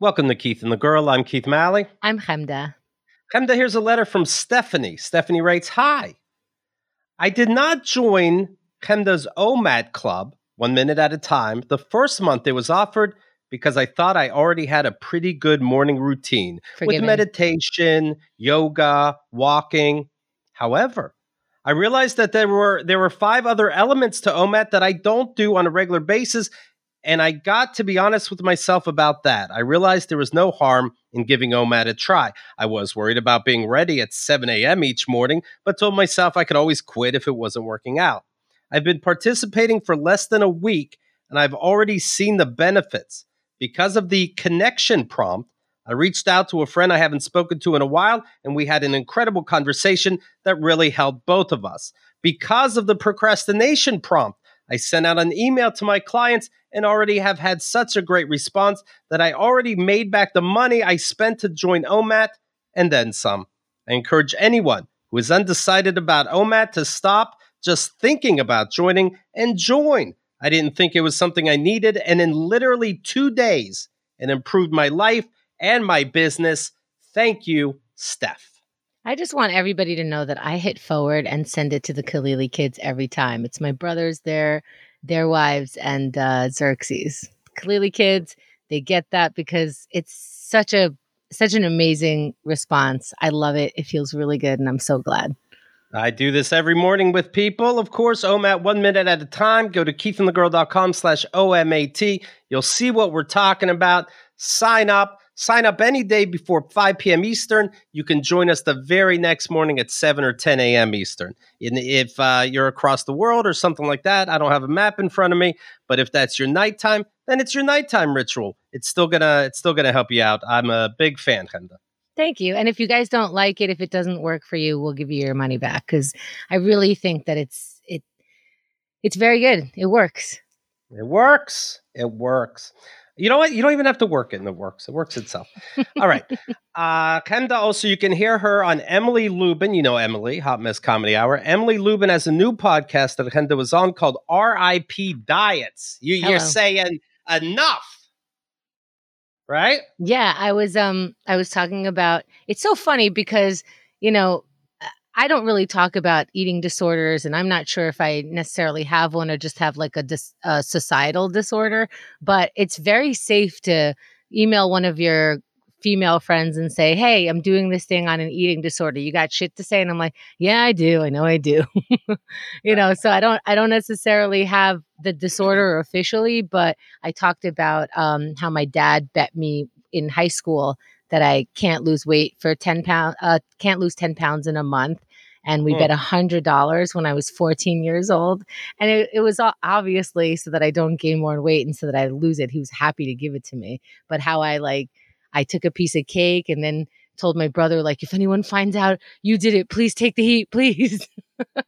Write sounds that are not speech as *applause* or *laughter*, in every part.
Welcome to Keith and the Girl. I'm Keith Malley. I'm Chemda. Chemda, here's a letter from Stephanie. Stephanie writes Hi. I did not join Chemda's OMAD club, one minute at a time, the first month it was offered because I thought I already had a pretty good morning routine Forgiven. with meditation, yoga, walking. However, I realized that there were there were five other elements to OMAD that I don't do on a regular basis, and I got to be honest with myself about that. I realized there was no harm in giving OMAD a try. I was worried about being ready at 7 a.m. each morning, but told myself I could always quit if it wasn't working out. I've been participating for less than a week, and I've already seen the benefits. Because of the connection prompt, I reached out to a friend I haven't spoken to in a while, and we had an incredible conversation that really helped both of us. Because of the procrastination prompt, I sent out an email to my clients and already have had such a great response that I already made back the money I spent to join OMAD and then some. I encourage anyone who is undecided about OMAD to stop just thinking about joining and join. I didn't think it was something I needed, and in literally two days, it improved my life and my business. Thank you, Steph. I just want everybody to know that I hit forward and send it to the Khalili kids every time. It's my brothers, their their wives, and uh, Xerxes. Khalili kids, they get that because it's such a such an amazing response. I love it. It feels really good, and I'm so glad. I do this every morning with people. Of course, OMAD one minute at a time. Go to keithandthegirl.com slash OMAD. You'll see what we're talking about. Sign up. Sign up any day before 5 p.m. Eastern. You can join us the very next morning at 7 or 10 a.m. Eastern. And if uh, you're across the world or something like that, I don't have a map in front of me, but if that's your nighttime, then it's your nighttime ritual. It's still gonna it's still gonna help you out. I'm a big fan, Chemda. Thank you. And if you guys don't like it, if it doesn't work for you, we'll give you your money back because I really think that it's it it's very good. It works. It works. It works. You know what? You don't even have to work it and it works. It works itself. All right. *laughs* Uh Chemda also you can hear her on Emily Lubin. You know Emily, Hot Mess Comedy Hour. Emily Lubin has a new podcast that Chemda was on called RIP Diets. You, you're saying enough. Right? Yeah, I was um I was talking about it's so funny because, you know, I don't really talk about eating disorders and I'm not sure if I necessarily have one or just have like a, dis- a societal disorder, but it's very safe to email one of your female friends and say, "Hey, I'm doing this thing on an eating disorder. You got shit to say?" And I'm like, "Yeah, I do. I know I do." *laughs* you know, so I don't I don't necessarily have the disorder officially, but I talked about um, how my dad bet me in high school that I can't lose weight for 10 pounds, uh, can't lose 10 pounds in a month. And we Hmm. bet a hundred dollars when I was 14 years old. And it, it was obviously so that I don't gain more weight and so that I lose it. He was happy to give it to me. But how I like, I took a piece of cake and then told my brother, like, if anyone finds out you did it, please take the heat, please. *laughs*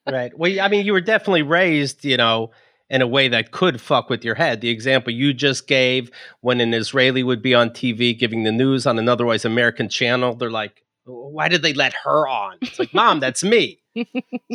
Right. Well, I mean, you were definitely raised, you know, in a way that could fuck with your head. The example you just gave when an Israeli would be on TV giving the news on an otherwise American channel, they're like, why did they let her on? It's like, mom, that's me. *laughs*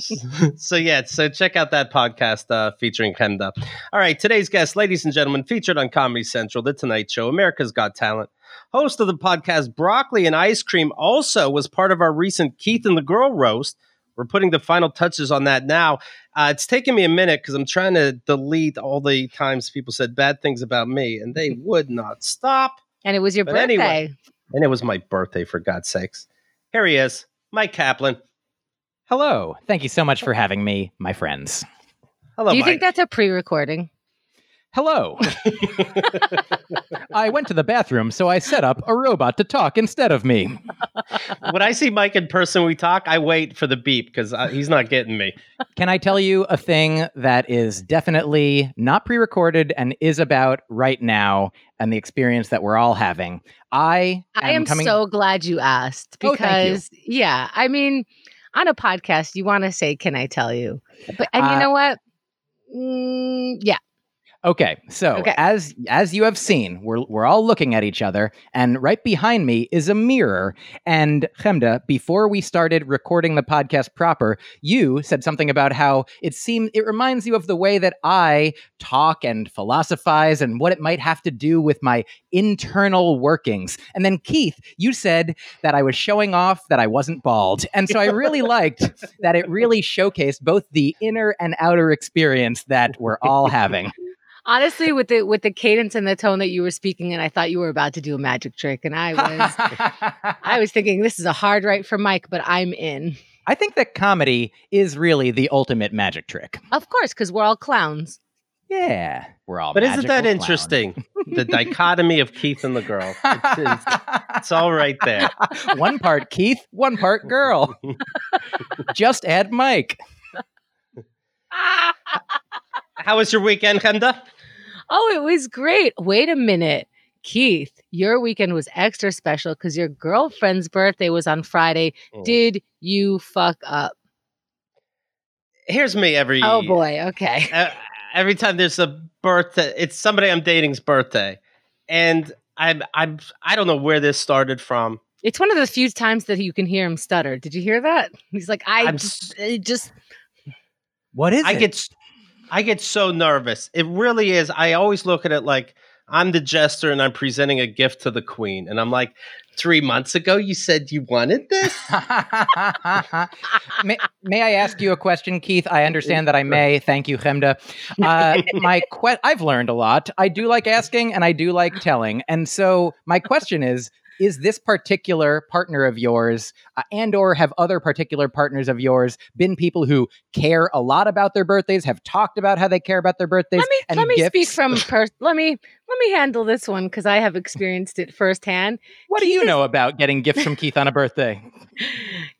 so, yeah, so check out that podcast uh, featuring Chemda. All right, today's guest, ladies and gentlemen, featured on Comedy Central, The Tonight Show, America's Got Talent. Host of the podcast Broccoli and Ice Cream also was part of our recent Keith and the Girl roast. We're putting the final touches on that now. Uh, it's taken me a minute because I'm trying to delete all the times people said bad things about me, and they *laughs* would not stop. and it was your But birthday. anyway. And it was my birthday, for God's sakes. Here he is, Myq Kaplan. Hello. Thank you so much for having me, my friends. Hello, Do you Myq. think that's a pre recording? Hello. I went to the bathroom, so I set up a robot to talk instead of me. when I see Myq in person, we talk. I wait for the beep because he's not getting me. Can I tell you a thing that is definitely not pre recorded and is about right now and the experience that we're all having? I, I am coming. so glad you asked Oh, thank you. because yeah, I mean, on a podcast, you want to say, "Can I tell you?" But and you Uh, know what? Mm, yeah, Okay, so Okay. as as you have seen, we're we're all looking at each other, and right behind me is a mirror. And Chemda, before we started recording the podcast proper, you said something about how it seemed it reminds you of the way that I talk and philosophize, and what it might have to do with my internal workings. And then Keith, you said that I was showing off that I wasn't bald, and so I really liked that it really showcased both the inner and outer experience that we're all having. *laughs* Honestly, with the with the cadence and the tone that you were speaking and I thought you were about to do a magic trick, and I was I *laughs* was thinking this is a hard right for Myq, but I'm in. I think that comedy is really the ultimate magic trick. Of course, because we're all clowns. Yeah, we're all. But isn't that magical interesting? the dichotomy of Keith and the girl. *laughs* It's, it's, it's all right there. one part Keith, one part girl. *laughs* Just add Myq. How was your weekend, Chemda? Oh, it was great. Wait a minute. Keith, your weekend was extra special because your girlfriend's birthday was on Friday. Mm. Did you fuck up? Here's me every Oh boy, okay. uh, every time there's a birthday, it's somebody I'm dating's birthday, and I'm I'm I don't know where this started from. It's one of the few times that you can hear him stutter. Did you hear that? He's like, I I'm just, it just What is I it? get s- I get so nervous. It really is. I always look at it like I'm the jester and I'm presenting a gift to the queen, and I'm like, three months ago you said you wanted this. *laughs* may, may I ask you a question, Keith? I understand that I may. Thank you, Chemda. Uh, my *laughs* que- I've learned a lot. I do like asking and I do like telling. And so my question is is this particular partner of yours uh, and or have other particular partners of yours been people who care a lot about their birthdays have talked about how they care about their birthdays let me let me speak from per- let me let me handle this one because I have experienced it firsthand. what do you is- know about getting gifts from keith on a birthday *laughs*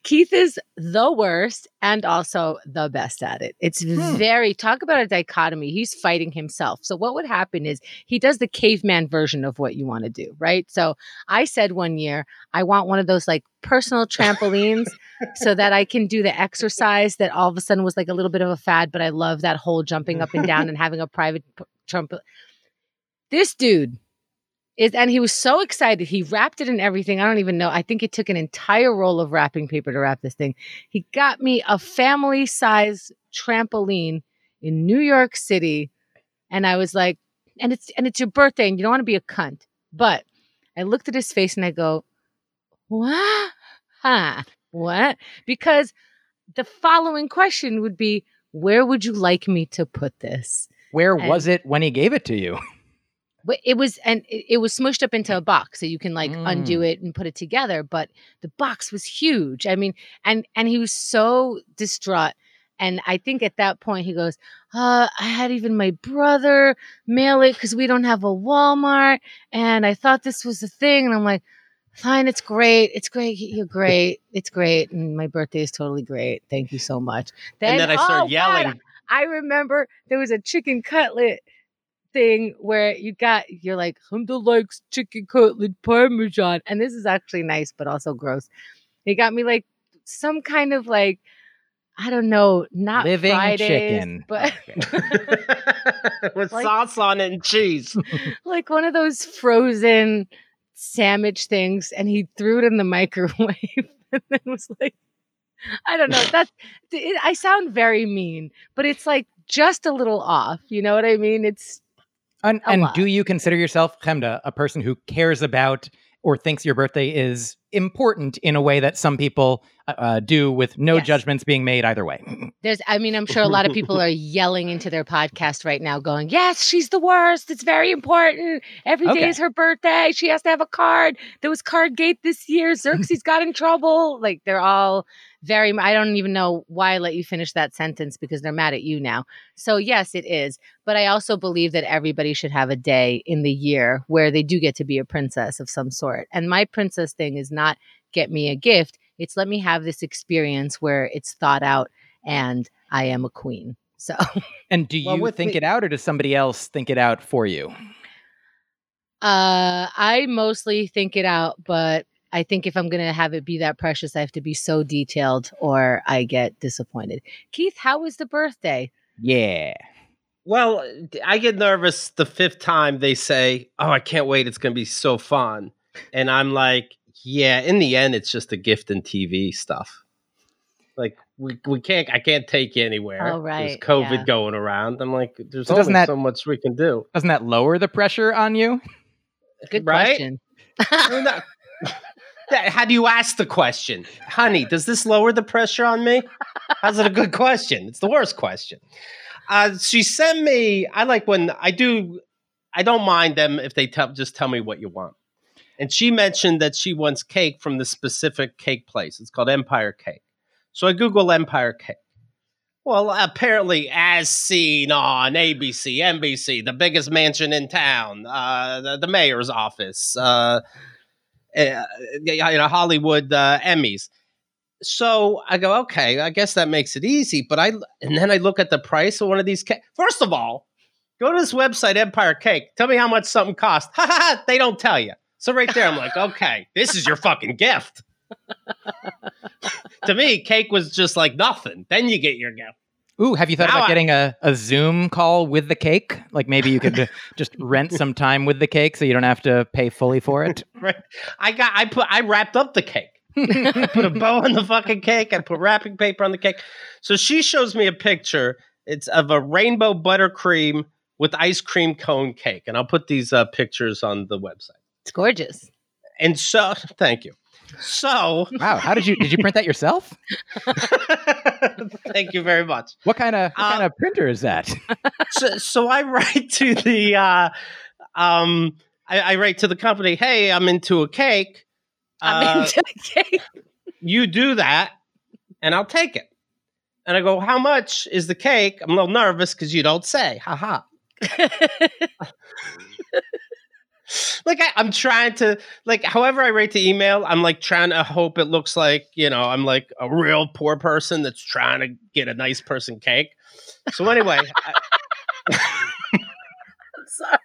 Keith is the worst and also the best at it. It's Hmm. very talk about a dichotomy. He's fighting himself. So what would happen is he does the caveman version of what you want to do, right? So I said one year, I want one of those like personal trampolines *laughs* so that I can do the exercise that all of a sudden was like a little bit of a fad, but I love that whole jumping up and down and having a private trumpet. This dude is and he was so excited. He wrapped it in everything. I don't even know. I think it took an entire roll of wrapping paper to wrap this thing. He got me a family size trampoline in New York City. And I was like, and it's and it's your birthday, and you don't want to be a cunt. But I looked at his face and I go, What? Huh? What? Because the following question would be, Where would you like me to put this? where And- was it when he gave it to you *laughs* it was and it, was smushed up into a box so you can like undo Mm. it and put it together but the box was huge i mean and and he was so distraught and i think at that point he goes uh i had even my brother mail it because we don't have a walmart and i thought this was the thing and i'm like fine it's great it's great you're great it's great and my birthday is totally great thank you so much and then I oh, start God, yelling. I remember there was a chicken cutlet thing where you got you're like Chemda likes chicken cutlet parmesan, and this is actually nice but also gross. He got me like some kind of like I don't know, not Living Fridays, chicken. but oh, *laughs* With Like- sauce on it and cheese. *laughs* like one of those frozen sandwich things, and he threw it in the *laughs* microwave and then was like, I don't know. That's it, I sound very mean, but it's like just a little off. You know what I mean? It's And, and do you consider yourself, Chemda, a person who cares about or thinks your birthday is important in a way that some people uh, uh, do with no Yes. judgments being made either way? There's, I mean, I'm sure a lot of people are *laughs* yelling into their podcast right now, going, Yes, she's the worst. It's very important. Every day Okay. is her birthday. She has to have a card. There was Card Gate this year. *laughs* Xerxes got in trouble. Like, they're all very, I don't even know why I let you finish that sentence because they're mad at you now. So, yes, it is. But I also believe that everybody should have a day in the year where they do get to be a princess of some sort. And my princess thing is not get me a gift, it's let me have this experience where it's thought out and I am a queen. So And do you Well, think me- it out or does somebody else think it out for you? uh I mostly think it out, but I think if I'm gonna have it be that precious, I have to be so detailed or I get disappointed. Keith, how was the birthday? Yeah. Well, I get nervous the fifth time they say, "Oh, I can't wait! It's going to be so fun," and I'm like, "Yeah." In the end, it's just a gift and TV stuff. Like we, we can't. I can't take you anywhere. Oh, right, There's COVID yeah. going around. I'm like, there's So only doesn't that- so much we can do, Doesn't that lower the pressure on you? Good right? question. *laughs* How do you ask the question, honey? Does this lower the pressure on me? How's it a good question? It's the worst question. Uh, she sent me. I like when I do. I don't mind them if they tell just tell me what you want. And she mentioned that she wants cake from the specific cake place. It's called Empire Cake. So I Google Empire Cake. Well, apparently, as seen on ABC, NBC, the biggest mansion in town, uh, the, the mayor's office, uh, uh, you know, Hollywood uh, Emmys. So I go, okay, I guess that makes it easy. But I, and then I look at the price of one of these cakes. First of all, go to this website, Empire Cake. Tell me how much something costs. Ha ha ha! They don't tell you. So right there, I'm like, okay, this is your fucking gift. *laughs* to me, cake was just like nothing. Then you get your gift. Ooh, have you thought Now about I- getting a, a Zoom call with the cake? Like maybe you could *laughs* just rent some time with the cake so you don't have to pay fully for it. *laughs* Right? I got, I put, I wrapped up the cake. I put a bow on the fucking cake. I put wrapping paper on the cake. So she shows me a picture. It's of a rainbow buttercream with ice cream cone cake, and I'll put these uh, pictures on the website. It's gorgeous. And so, thank you. So, Wow, how did you did you print that yourself? *laughs* thank you very much. What kind of what Uh, kind of printer is that? So, so I write to the, uh, um, I, I write to the company. Hey, I'm into a cake. I'm Uh, into a cake. you do that and I'll take it. And I go, How much is the cake? I'm a little nervous because you don't say. Ha ha. *laughs* Like I, I'm trying to like however I write the email, I'm like trying to hope it looks like, you know, I'm like a real poor person that's trying to get a nice person cake. So anyway, I, *laughs* I'm sorry.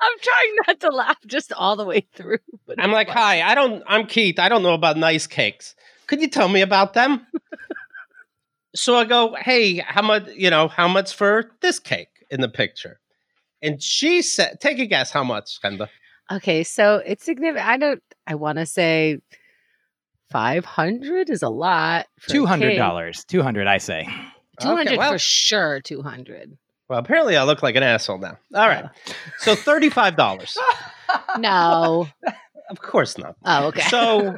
I'm trying not to laugh just all the way through. But I'm like, hi, I don't I'm Keith. I don't know about nice cakes. Could you tell me about them? *laughs* so I go, hey, how much, you know, how much for this cake in the picture? And she said, take a guess how much, Chemda. Okay, so it's significant. I don't. I want to say five hundred is a lot. for Two hundred cake. dollars. Two hundred, I say. Two hundred Okay, well- for sure. Two hundred. Well, apparently I look like an asshole now. All right. So $35. *laughs* No. of course not. Oh, okay. So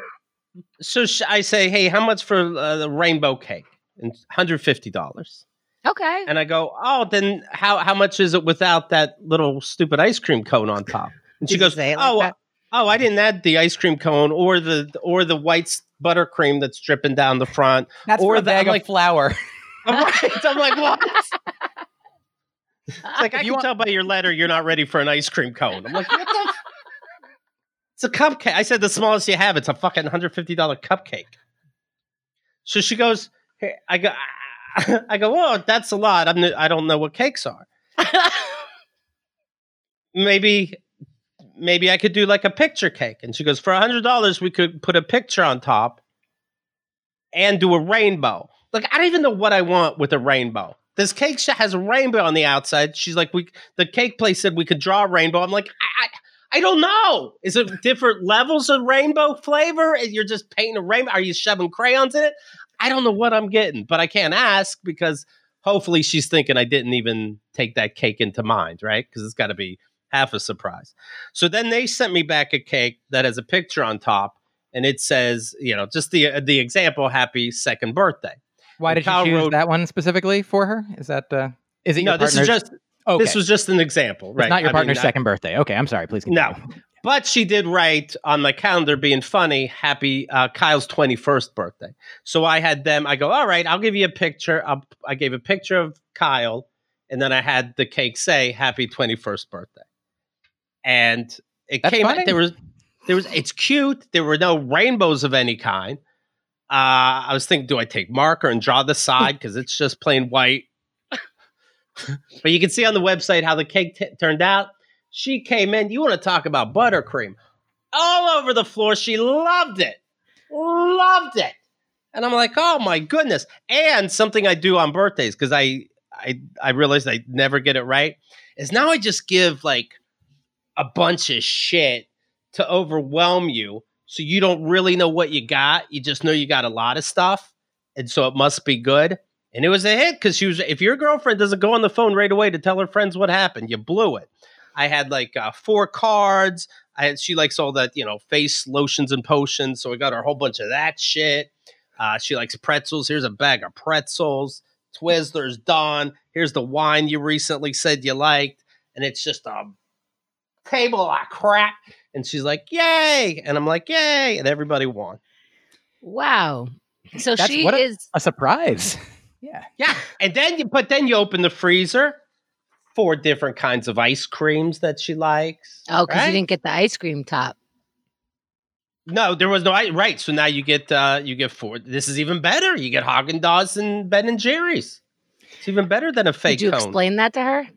so sh- I say, "Hey, how much for uh, the rainbow cake?" And $150. Okay. And I go, "Oh, then how how much is it without that little stupid ice cream cone on top?" And she goes, like "Oh, that? oh, I didn't add the ice cream cone or the or the white buttercream that's dripping down the front." That's Or for a the- bag I'm of like- flour. *laughs* I'm like, I'm like what? It's like I If you can want- tell by your letter you're not ready for an ice cream cone. I'm like, what the? F-? It's a cupcake. I said the smallest you have. It's a fucking hundred fifty dollar cupcake. So she goes. Hey, I go. *laughs* I go. Oh, that's a lot. I'm. I don't know what cakes are. *laughs* Maybe. Maybe I could do like a picture cake. And she goes, for a hundred dollars, we could put a picture on top and do a rainbow. Like I don't even know what I want with a rainbow. This cake has a rainbow on the outside. She's like, we the cake place said we could draw a rainbow. I'm like, I, I, I don't know. Is it different levels of rainbow flavor? You're just painting a rainbow. Are you shoving crayons in it? I don't know what I'm getting, but I can't ask because hopefully she's thinking I didn't even take that cake into mind, right? Because it's got to be half a surprise. So then they sent me back a cake that has a picture on top, and it says, you know, just the the example, happy second birthday. Why And did you Kyle choose wrote- that one specifically for her? Is that uh, is it no, your this is just okay. this was just an example, right? It's not your I partner's mean, I- second birthday. Okay, I'm sorry. Please No. But she did write on my calendar, being funny, happy uh, Kyle's 21st birthday. So I had them, I go, all right, I'll give you a picture. I'll, I gave a picture of Kyle, and then I had the cake say, happy 21st birthday. And it That's came funny. out, there was, there was, it's cute. There were no rainbows of any kind. Uh, I was thinking, do I take marker and draw the side? Because it's just plain white. *laughs* but you can see on the website how the cake t- turned out. She came in. You want to talk about buttercream? All over the floor. She loved it. Loved it. And I'm like, oh my goodness. And something I do on birthdays because I I I realized I never get it right is now I just give like a bunch of shit to overwhelm you, so you don't really know what you got. You just know you got a lot of stuff, and so it must be good. And it was a hit because she was. If your girlfriend doesn't go on the phone right away to tell her friends what happened, you blew it. I had like uh, four cards. I had she likes all that you know face lotions and potions, so I got her a whole bunch of that shit. Uh, she likes pretzels. Here's a bag of pretzels. Twizzlers done. Here's the wine you recently said you liked, and it's just a table of crap. And she's like, "Yay!" And I'm like, "Yay!" And everybody won. Wow. So That's she what a- is. A surprise. *laughs* Yeah. Yeah, and then you, but then you open the freezer, four different kinds of ice creams that she likes. Oh, because right? you didn't get the ice cream top. No, there was no i- right. So now you get uh you get four. This is even better. You get Haagen Dazs and Ben and Jerry's. It's even better than a fake Did you cone. explain that to her?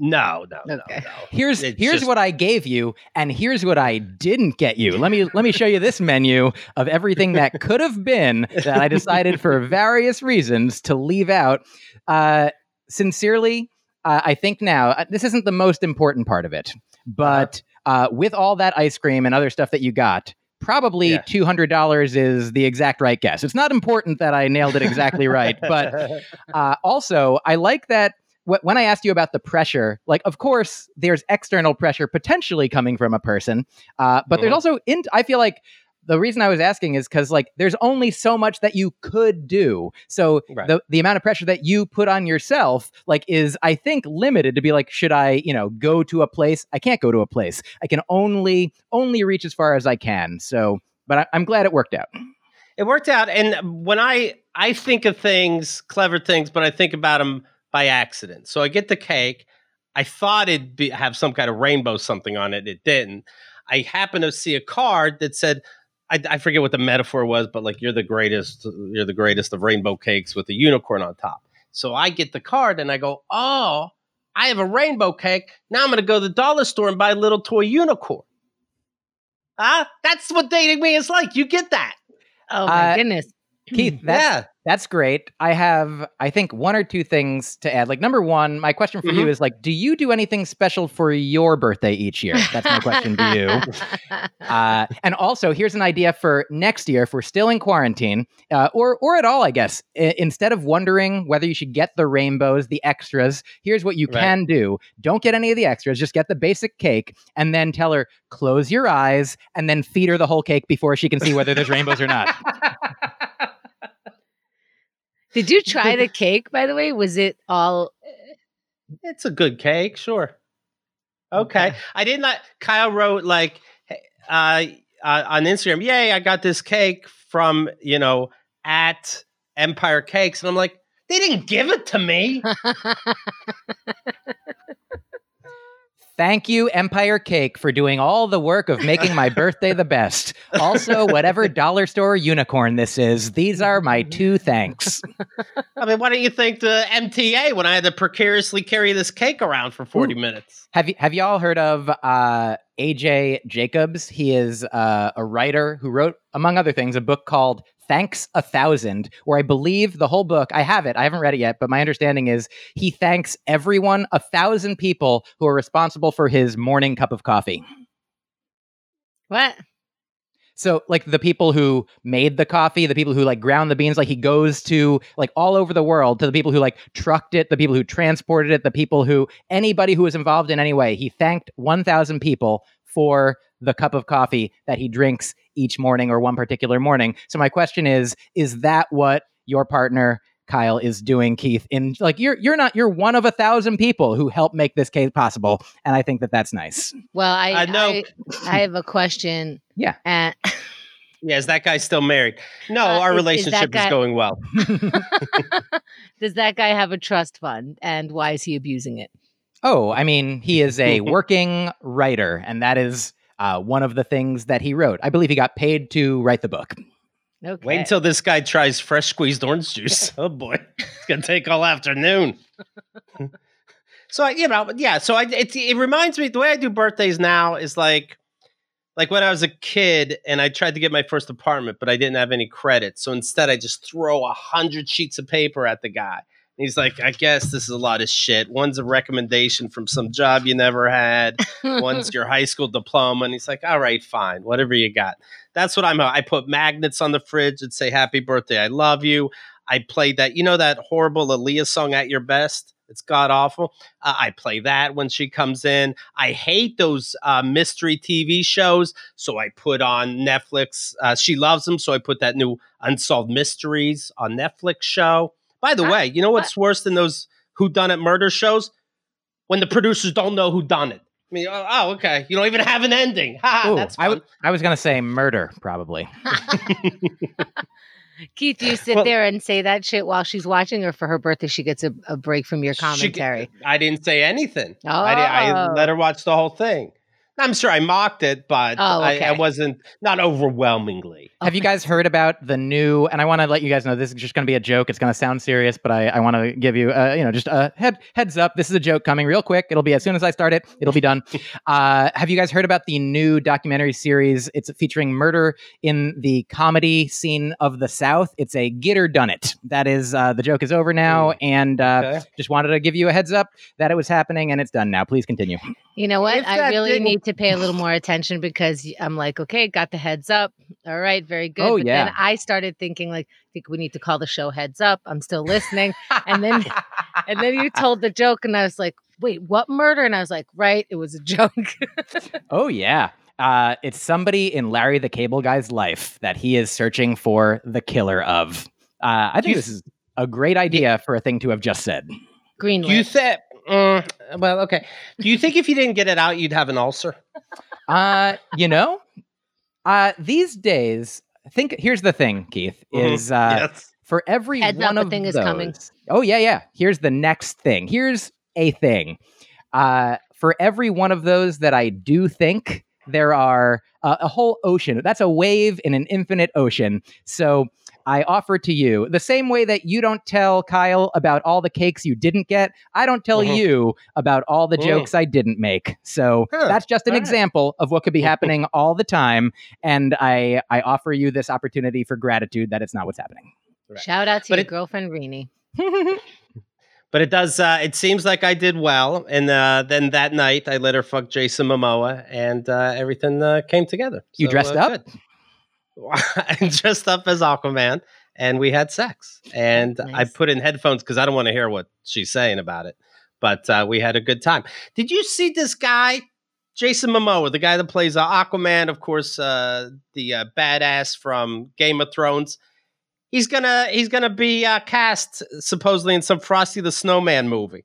No, no, no, no. Here's It's here's just- what I gave you, and here's what I didn't get you. Let me let me show you this menu of everything that could have been that I decided for *laughs* various reasons to leave out. Uh, sincerely, uh, I think now uh, this isn't the most important part of it, but uh, with all that ice cream and other stuff that you got. Probably Yeah. two hundred dollars is the exact right guess. It's not important that I nailed it exactly right, *laughs* but uh, also, I like that wh- when I asked you about the pressure, like, of course, there's external pressure potentially coming from a person, uh, but there's Mhm. also, in- I feel like the reason I was asking is because, like, there's only so much that you could do. So Right. the, the amount of pressure that you put on yourself, like, is, I think, limited to be like, should I, you know, go to a place? I can't go to a place. I can only, only reach as far as I can. So, but I, I'm glad it worked out. it worked out. And when I I think of things, clever things, but I think about them by accident. So I get the cake. I thought it'd be, have some kind of rainbow something on it. It didn't. I happen to see a card that said, I, I forget what the metaphor was, but like you're the greatest, you're the greatest of rainbow cakes with a unicorn on top. So I get the card and I go, oh, I have a rainbow cake. Now I'm going to go to the dollar store and buy a little toy unicorn. Ah, that's what dating me is like. You get that. Oh my Uh, goodness. Keith, *clears throat* that's, yeah. That's great. I have, I think, one or two things to add. Like, number one, my question for you Mhm. is like, do you do anything special for your birthday each year? That's my question to you. *laughs* Uh, and also, here's an idea for next year if we're still in quarantine, uh, or or at all, I guess. I- instead of wondering whether you should get the rainbows, the extras, here's what you Right. can do: don't get any of the extras. Just get the basic cake, and then tell her close your eyes, and then feed her the whole cake before she can see whether there's rainbows or not. *laughs* Did you *laughs* try the cake, by the way? Was it all It's a good cake, sure. Okay. I did not. Kyle wrote like uh, uh, on Instagram, "Yay, I got this cake from you know at Empire Cakes," and I'm like, they didn't give it to me. *laughs* Thank you, Empire Cake, for doing all the work of making my birthday the best. Also, whatever *laughs* dollar store unicorn this is, these are my two thanks. I mean, why don't you thank the MTA when I had to precariously carry this cake around for 40 minutes? Have you have y'all heard of uh, AJ Jacobs? He is uh, a writer who wrote, among other things, a book called Thanks a Thousand, where I believe the whole book, I have it, I haven't read it yet, but my understanding is he thanks everyone, a thousand people who are responsible for his morning cup of coffee. what? So, like the people who made the coffee, the people who like ground the beans, like he goes to like all over the world to the people who like trucked it, the people who transported it, the people who anybody who was involved in any way. He thanked 1,000 people for the cup of coffee that he drinks each morning or one particular morning. So, my question is Is that what your partner? Kyle is doing Keith in like you're you're not you're one of a thousand people who helped make this case possible and I think that that's nice. Well, I I know. I, I have a question. Yeah. And *laughs* Yeah, is that guy still married? No, Uh, our is- is relationship is guy- going well. *laughs* *laughs* does that guy have a trust fund and why is he abusing it? Oh, I mean, he is a working writer, and that is uh, one of the things that he wrote. I believe he got paid to write the book. Okay. Wait until this guy tries fresh squeezed orange juice. *laughs* Oh boy, it's gonna take all afternoon. *laughs* so I, you know, yeah. So I, it, it reminds me the way I do birthdays now is like, like when I was a kid and I tried to get my first apartment, but I didn't have any credit. So instead, I just throw a hundred sheets of paper at the guy, He's like, I guess this is a lot of shit. One's a recommendation from some job you never had. *laughs* One's your high school diploma. And he's like, all right, fine, whatever you got. That's what I'm. I put magnets on the fridge and say "Happy Birthday, I love you." I played that. You know that horrible Aaliyah song "At Your Best." It's god awful. Uh, I play that when she comes in. I hate those uh, mystery TV shows, so I put on Netflix. Uh, she loves them, so I put that new Unsolved Mysteries on Netflix show. By the Huh? way, you know what's worse than those who done it murder shows? When the producers don't know who done it. I mean, oh, oh, okay, you don't even have an ending. Ha, Ooh, that's I, fun. w- I was going to say murder, probably. *laughs* *laughs* Keith, you sit Well- there and say that shit while she's watching, her for her birthday she gets a, a break from your She g- commentary? I didn't say anything. I, di- I Oh. let her watch the whole thing. I'm sure I mocked it, but Oh, I, I wasn't not overwhelmingly. Have you guys heard about the new? And I want to let you guys know this is just going to be a joke. It's going to sound serious, but I, I want to give you, uh, you know, just a head heads up. This is a joke coming real quick. It'll be as soon as I start it. It'll be done. *laughs* Uh, have you guys heard about the new documentary series? It's featuring murder in the comedy scene of the South. It's a Get Her Done It. That is uh, the joke is over now, and uh, Okay. just wanted to give you a heads up that it was happening and it's done now. Please continue. You know what? If I really didn't- need to pay a little more attention because I'm like, okay, got the heads up. All right, very good. Oh, but yeah. then I started thinking like, I think we need to call the show heads up. I'm still listening. And then *laughs* and then you told the joke and I was like, wait, what murder? And I was like, right, it was a joke. *laughs* Oh yeah. Uh, it's somebody in Larry the Cable Guy's life that he is searching for the killer of. Uh, I think You- this is a great idea for a thing to have just said. Green you think? Mm, well, okay. Do you think if you didn't get it out, you'd have an ulcer? Uh, you know, uh, these days, I think here's the thing, Keith, Mhm. is uh, yes. for every Heads one up, of thing is coming. Oh yeah, yeah. Here's the next thing. Here's a thing. Uh, for every one of those that I do think there are uh, a whole ocean. That's a wave in an infinite ocean. So I offer to you the same way that you don't tell Kyle about all the cakes you didn't get. I don't tell Mhm. you about all the Mm. jokes I didn't make. So Huh, that's just an all right. example of what could be happening *laughs* all the time. And I I offer you this opportunity for gratitude that it's not what's happening. Right. Shout out to But your it- girlfriend Rini. *laughs* But it does. Uh, it seems like I did well, and uh, then that night I let her fuck Jason Momoa, and uh, everything uh, came together. You dressed uh, up? *laughs* I dressed up as Aquaman, and we had sex. And I put in headphones because I don't want to hear what she's saying about it. But uh, we had a good time. Did you see this guy, Jason Momoa, the guy that plays uh, Aquaman? Of course, uh, the uh, badass from Game of Thrones. He's gonna he's gonna be uh, cast supposedly in some Frosty the Snowman movie.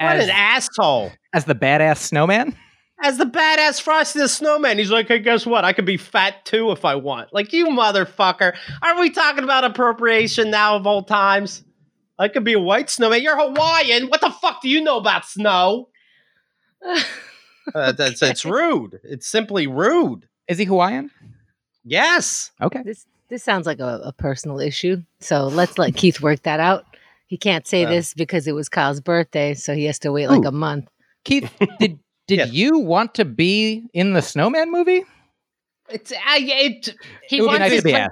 What an asshole! as the badass snowman? As the badass Frosty the Snowman, he's like, "Hey, guess what? I could be fat too if I want." Like you, motherfucker! Are we talking about appropriation now of all times? I could be a white snowman. You're Hawaiian. What the fuck do you know about snow? *laughs* Uh, that's it's rude. It's simply rude. Is he Hawaiian? Yes. Okay. this this sounds like a, a personal issue. So let's let Keith work that out. He can't say Uh. this because it was Kyle's birthday, so he has to wait like Ooh. a month. Keith, *laughs* did did Yes. you want to be in the snowman movie? It's I, it, He It wants nice his be asked, yeah.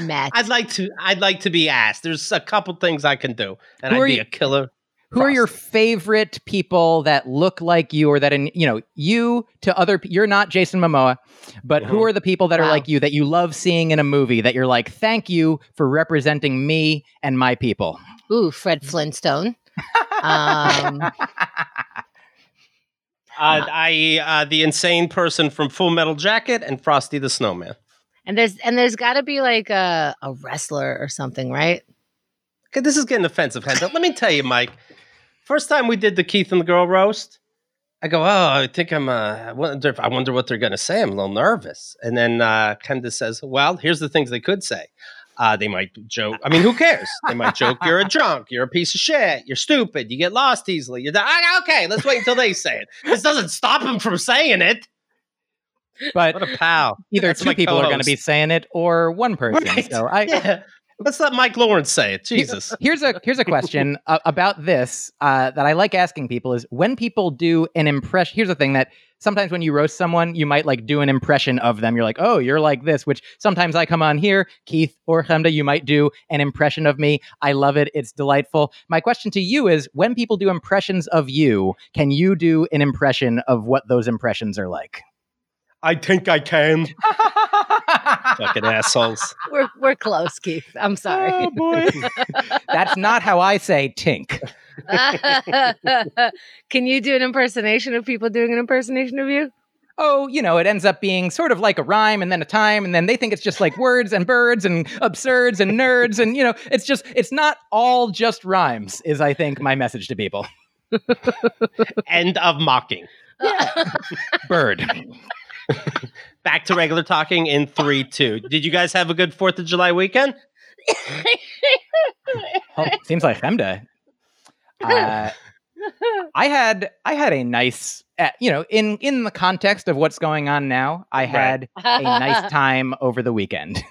*laughs* met. I'd like to. I'd like to be asked. There's a couple things I can do, and Who I'd be you- a killer. Who are your favorite people that look like you or that in you know, you to other you're not Jason Momoa, but who Mhm. are the people that are Wow. like you that you love seeing in a movie that you're like, "Thank you for representing me and my people." Ooh, Fred Flintstone. Um, *laughs* Uh, I uh, the insane person from Full Metal Jacket and Frosty the Snowman. and there's and there's got to be like a, a wrestler or something, right? Okay, this is getting offensive, Kendall. Let me tell you, Myq. First time we did the Keith and the Girl roast, I go, "Oh, I think I'm. Uh, I wonder. If, I wonder what they're going to say. I'm a little nervous." And then uh, Kendra says, "Well, here's the things they could say. Uh, they might joke. I mean, who cares? They might joke. You're a drunk. You're a piece of shit. You're stupid. You get lost easily. You're di- okay. Let's wait until they say it. This doesn't stop them from saying it. But What a pal. either That's two people are going to be saying it or one person. Right. So I Yeah. Let's let Mike Lawrence say it. Jesus. Here's a here's a question uh, about this uh, that I like asking people is when people do an impression. Here's the thing that sometimes when you roast someone, you might like do an impression of them. You're like, oh, you're like this. Which sometimes I come on here, Keith or Chemda, you might do an impression of me. I love it. It's delightful. My question to you is, when people do impressions of you, can you do an impression of what those impressions are like? I think I can. *laughs* Fucking assholes. *laughs* We're we're close, Keith. I'm sorry. Oh boy. *laughs* That's not how I say tink. *laughs* Can you do an impersonation of people doing an impersonation of you? Oh, you know, it ends up being sort of like a rhyme and then a time, and then they think it's just like words and birds and absurds and nerds, and you know, it's just it's not all just rhymes, is I think my message to people. End of mocking. Bird. *laughs* Back to regular talking in three, two. Did you guys have a good Fourth of July weekend? Oh, seems like Chemda. Uh, I had I had a nice, uh, you know, in in the context of what's going on now, I Right. had a nice *laughs* time over the weekend.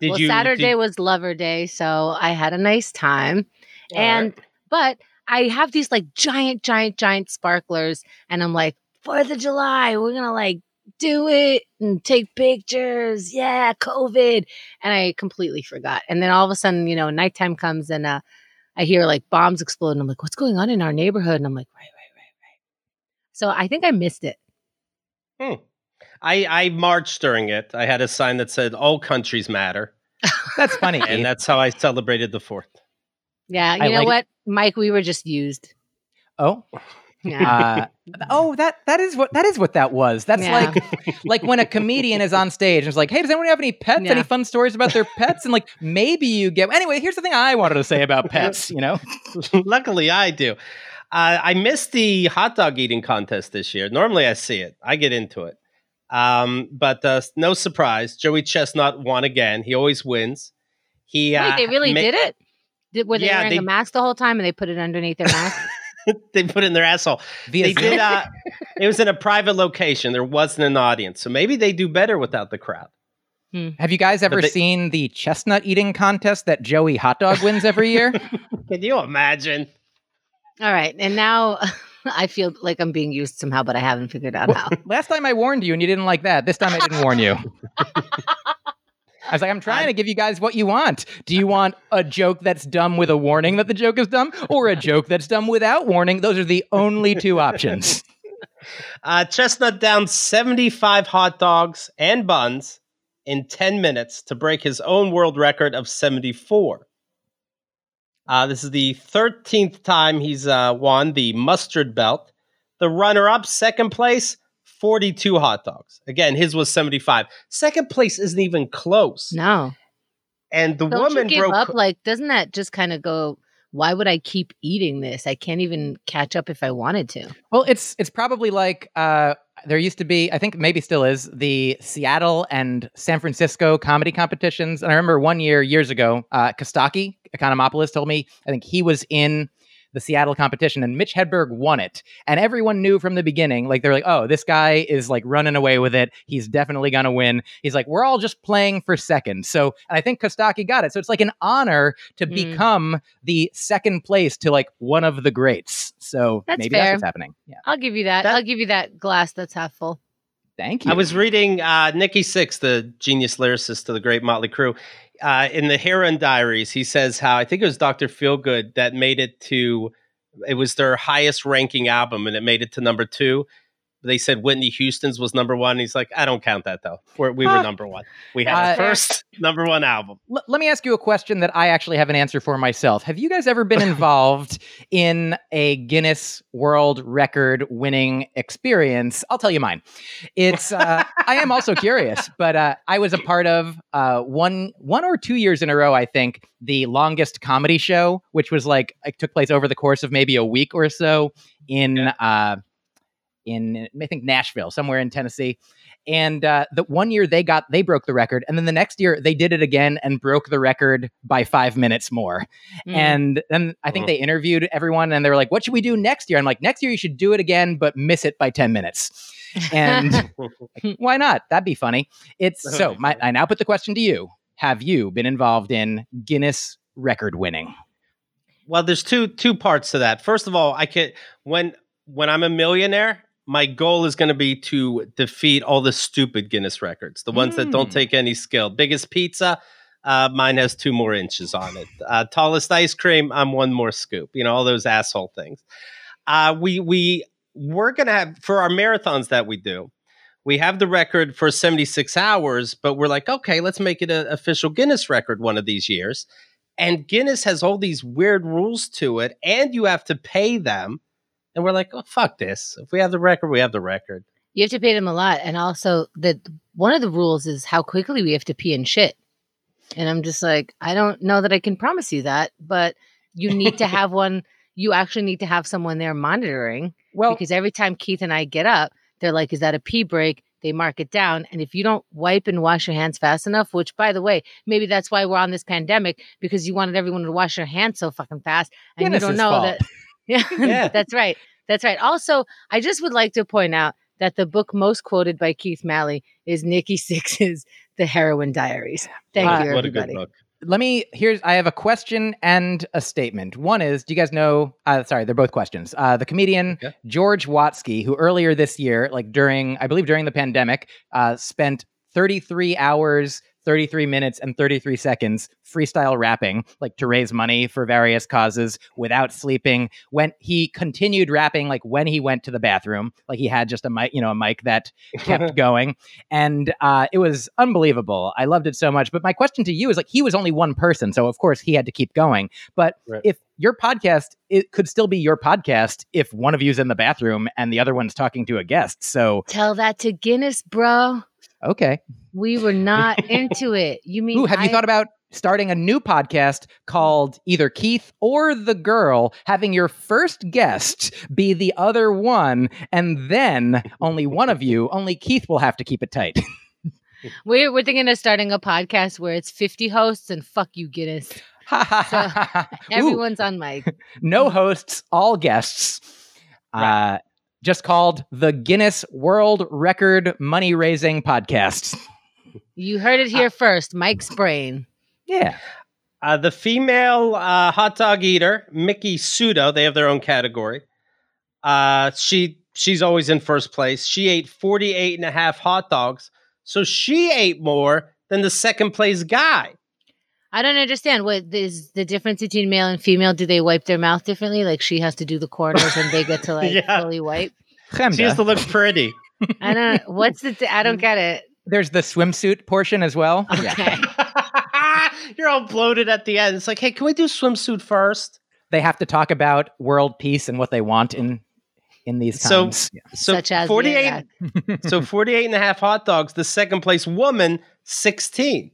Did well, you Saturday did- was Lover Day, so I had a nice time. All right. and but I have these like giant, giant, giant sparklers, and I'm like, Fourth of July, we're gonna like do it and take pictures. Yeah, COVID. And I completely forgot. And then all of a sudden, you know, nighttime comes and uh I hear like bombs explode, and I'm like, what's going on in our neighborhood? And I'm like, right, right, right, right. So I think I missed it. Hmm. I I marched during it. I had a sign that said "All countries matter," That's funny. and Keith. that's how I celebrated the Fourth. Yeah, you I know like- what, Myq? We were just used. oh, Yeah. uh, oh, that that is what that is what that was. That's Yeah. like like when a comedian is on stage and is like, "Hey, does anyone have any pets? Any fun stories about their pets?" And like, maybe you get. Anyway, here's the thing I wanted to say about pets. You know, Luckily, I do. Uh, I missed the hot dog eating contest this year. Normally, I see it. I get into it. Um, but uh, no surprise, Joey Chestnut won again. He always wins. He uh, Wait, they really ma- did it? Did, were they Yeah, wearing they- a mask the whole time and they put it underneath their mask? *laughs* they put in their asshole. via They did. Uh, it was in a private location. There wasn't an audience, so maybe they do better without the crowd. Have you guys ever they- seen the chestnut eating contest that Joey Hot Dog wins every year? *laughs* Can you imagine? All right. And now *laughs* I feel like I'm being used somehow, but I haven't figured out how. Last time I warned you and you didn't like that. This time I didn't warn you. I was like, I'm trying to give you guys what you want. Do you want a joke that's dumb with a warning that the joke is dumb, or a joke that's dumb without warning? Those are the only two options. *laughs* Uh, Chestnut down 75 hot dogs and buns in 10 minutes to break his own world record of 74. Uh, this is the 13th time he's uh, won the mustard belt. The runner up, second place, 42 hot dogs. Again, his was 75. Second place isn't even close. No. And the Don't woman you give broke. up? Like, doesn't that just kind of go, why would I keep eating this? I can't even catch up if I wanted to. Well, it's it's probably like uh, there used to be, I think maybe still is, the Seattle and San Francisco comedy competitions. And I remember one year, years ago, uh, Kostaki Economopoulos told me, I think he was in the Seattle competition and Mitch Hedberg won it. And everyone knew from the beginning, like they're like, oh, this guy is like running away with it. He's definitely going to win. He's like, we're all just playing for second. So, and I think Kostaki got it. So it's like an honor to Mm. become the second place to like one of the greats. So That's maybe fair. that's what's happening. Yeah. I'll give you that. That- I'll give you that glass that's half full. Thank you. I was reading uh, Nikki Sixx, the genius lyricist to the great Motley Crue, uh, in the Heroin Diaries. He says how I think it was Dr. Feelgood that made it to. It was their highest ranking album, and it made it to number two. They said Whitney Houston's was number one. He's like, I don't count that though. We're, we were Huh. number one. We had Uh, the first *laughs* number one album. L- let me ask you a question that I actually have an answer for myself. Have you guys ever been *laughs* involved in a Guinness World Record winning experience? I'll tell you mine. It's uh, I am also curious, *laughs* but uh, I was a part of uh, one one or two years in a row. I think the longest comedy show, which was like it took place over the course of maybe a week or so in. Uh, in I think Nashville, somewhere in Tennessee. And uh, the one year they got they broke the record, and then the next year they did it again and broke the record by five minutes more. Mm. And then I think Mhm. they interviewed everyone, and they were like, "What should we do next year?" I'm like, "Next year you should do it again, but miss it by ten minutes." And *laughs* like, why not? That'd be funny. It's so. My, I now put the question to you: have you been involved in Guinness record winning? Well, there's two two parts to that. First of all, I can when when I'm a millionaire, my goal is going to be to defeat all the stupid Guinness records, the ones that don't Mm. take any skill. Biggest pizza, uh, mine has two more inches on it. Uh, tallest ice cream, I'm one more scoop. You know all those asshole things. Uh, we we we're gonna have for our marathons that we do. We have the record for 76 hours, but we're like, okay, let's make it an official Guinness record one of these years. And Guinness has all these weird rules to it, and you have to pay them. And we're like, oh, fuck this. If we have the record, we have the record. You have to pay them a lot, and also the one of the rules is how quickly we have to pee and shit. And I'm just like, I don't know that I can promise you that, but you need to have *laughs* one. You actually need to have someone there monitoring Well, because every time Keith and I get up, they're like, "Is that a pee break?" They mark it down, and if you don't wipe and wash your hands fast enough, which by the way, maybe that's why we're on this pandemic because you wanted everyone to wash their hands so fucking fast, and you don't know fault. that. *laughs* Yeah, Yeah. that's right. That's right. Also, I just would like to point out that the book most quoted by Keith Malley is Nikki *laughs* Sixx's The Heroin Diaries. Thank Uh, you, what everybody. a good book. let me here's i have a question and a statement one is do you guys know uh, sorry they're both questions uh, the comedian Okay. george watsky who earlier this year like during i believe during the pandemic uh, spent 33 hours 33 minutes and 33 seconds freestyle rapping like to raise money for various causes without sleeping. When he continued rapping like when he went to the bathroom like he had just a mic you know a mic that kept *laughs* going. And uh, it was unbelievable. I loved it so much. But my question to you is like he was only one person so of course he had to keep going. But Right. if your podcast it could still be your podcast if one of you's in the bathroom and the other one's talking to a guest. So Tell that to Guinness, bro. Okay We were not *laughs* into it. You mean Ooh, have you thought about starting a new podcast called either Keith or the girl, having your first guest be the other one, and then only one of you, only Keith will have to keep it tight. *laughs* We're we're thinking of starting a podcast where it's 50 hosts and fuck you, Guinness. Ooh, Everyone's on mic. *laughs* no hosts, all guests. Uh, just called the Guinness World Record Money Raising Podcast. You heard it here first. Myq's brain. Yeah. Uh, the female uh, hot dog eater, Miki Sudo, they have their own category. Uh, she she's always in first place. She ate 48 and a half hot dogs. So she ate more than the second place guy. I don't understand what is the difference between male and female. Do they wipe their mouth differently? Like she has to do the corners and they get to *laughs* like Yeah. fully wipe. She has to look pretty. I don't. What's the? I don't get it. There's the swimsuit portion as well. Okay. *laughs* You're all bloated at the end. It's like, hey, can we do swimsuit first? They have to talk about world peace and what they want in in these So- times. So Such as 48 *laughs* so 48 and a half hot dogs. The second place woman, 16.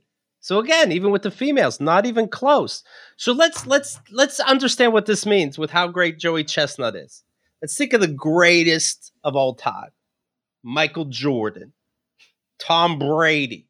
So again, even with the females, not even close. So let's let's let's understand what this means with how great Joey Chestnut is. Let's think of the greatest of all time. Michael Jordan, Tom Brady.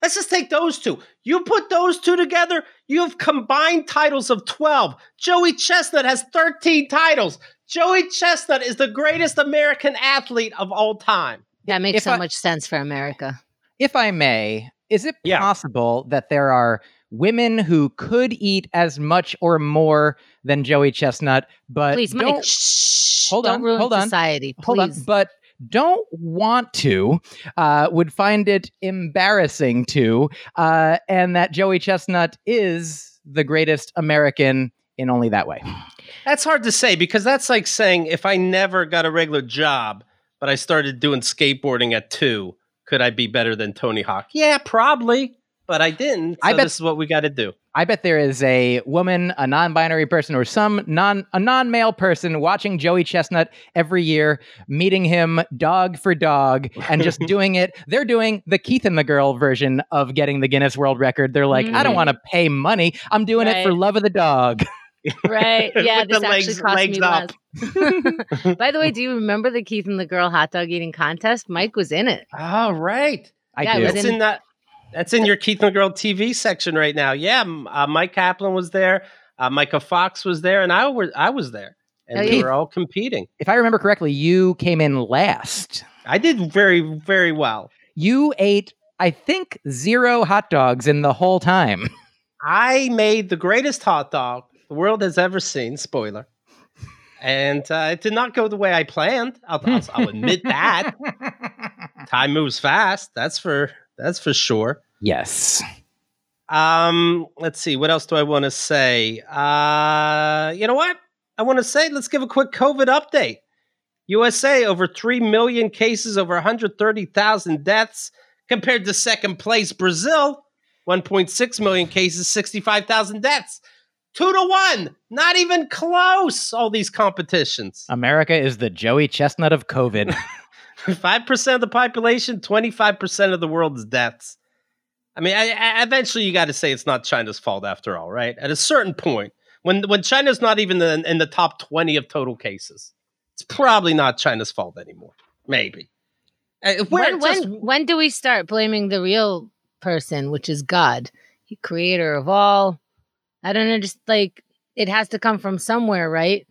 Let's just take those two. You put those two together, you have combined titles of 12. Joey Chestnut has 13 titles. Joey Chestnut is the greatest American athlete of all time. that makes If so I- much sense for America. if I may, is it Yeah. possible that there are women who could eat as much or more than Joey Chestnut, but Please, don't Shh, Hold don't on, ruin hold on, society. Please. hold on, but don't want to, uh, would find it embarrassing to, uh, and that Joey Chestnut is the greatest American in only that way. That's hard to say because that's like saying if I never got a regular job, but I started doing skateboarding at two, could I be better than Tony Hawk? Yeah, probably, but I didn't. So I bet- this is what we got to do. I bet there is a woman, a non-binary person, or some non a non-male person watching Joey Chestnut every year, meeting him dog for dog, and just *laughs* doing it. They're doing the Keith and the Girl version of getting the Guinness World Record. They're like, I don't Mhm. want to pay money. I'm doing it for love of the dog. *laughs* right? *laughs* Yeah, this the actually legs- cost legs me up. less. *laughs* By the way, do you remember the Keith and the Girl hot dog eating contest? Myq was in it. All right. I Yeah, do. That's in- in that. That's in your Keith and the Girl TV section right now. Yeah, uh, Myq Kaplan was there. Uh, Micah Fox was there, and I was I was there, and Oh, we were all competing. if I remember correctly, you came in last. I did very very well. You ate I think, zero hot dogs in the whole time. I made the greatest hot dog the world has ever seen. Spoiler. And uh, it did not go the way I planned. I'll, I'll, I'll admit that. *laughs* Time moves fast. That's for that's for sure. Yes. Um, let's see. What else do I want to say? Uh, you know what? I want to say let's give a quick COVID update. USA over 3 million cases, over 130,000 deaths compared to second place Brazil, 1.6 million cases, 65,000 deaths. 2 to 1. Not even close all these competitions. America is the Joey Chestnut of COVID. *laughs* *laughs* 5% of the population, 25% of the world's deaths. I mean, I, I, eventually you got to say it's not China's fault after all, right? At a certain point, when when China's not even in, in the top 20 of total cases, it's probably not China's fault anymore. Maybe. Uh, When, just- when when do we start blaming the real person, which is God, He creator of all? I don't know, just like it has to come from somewhere, right?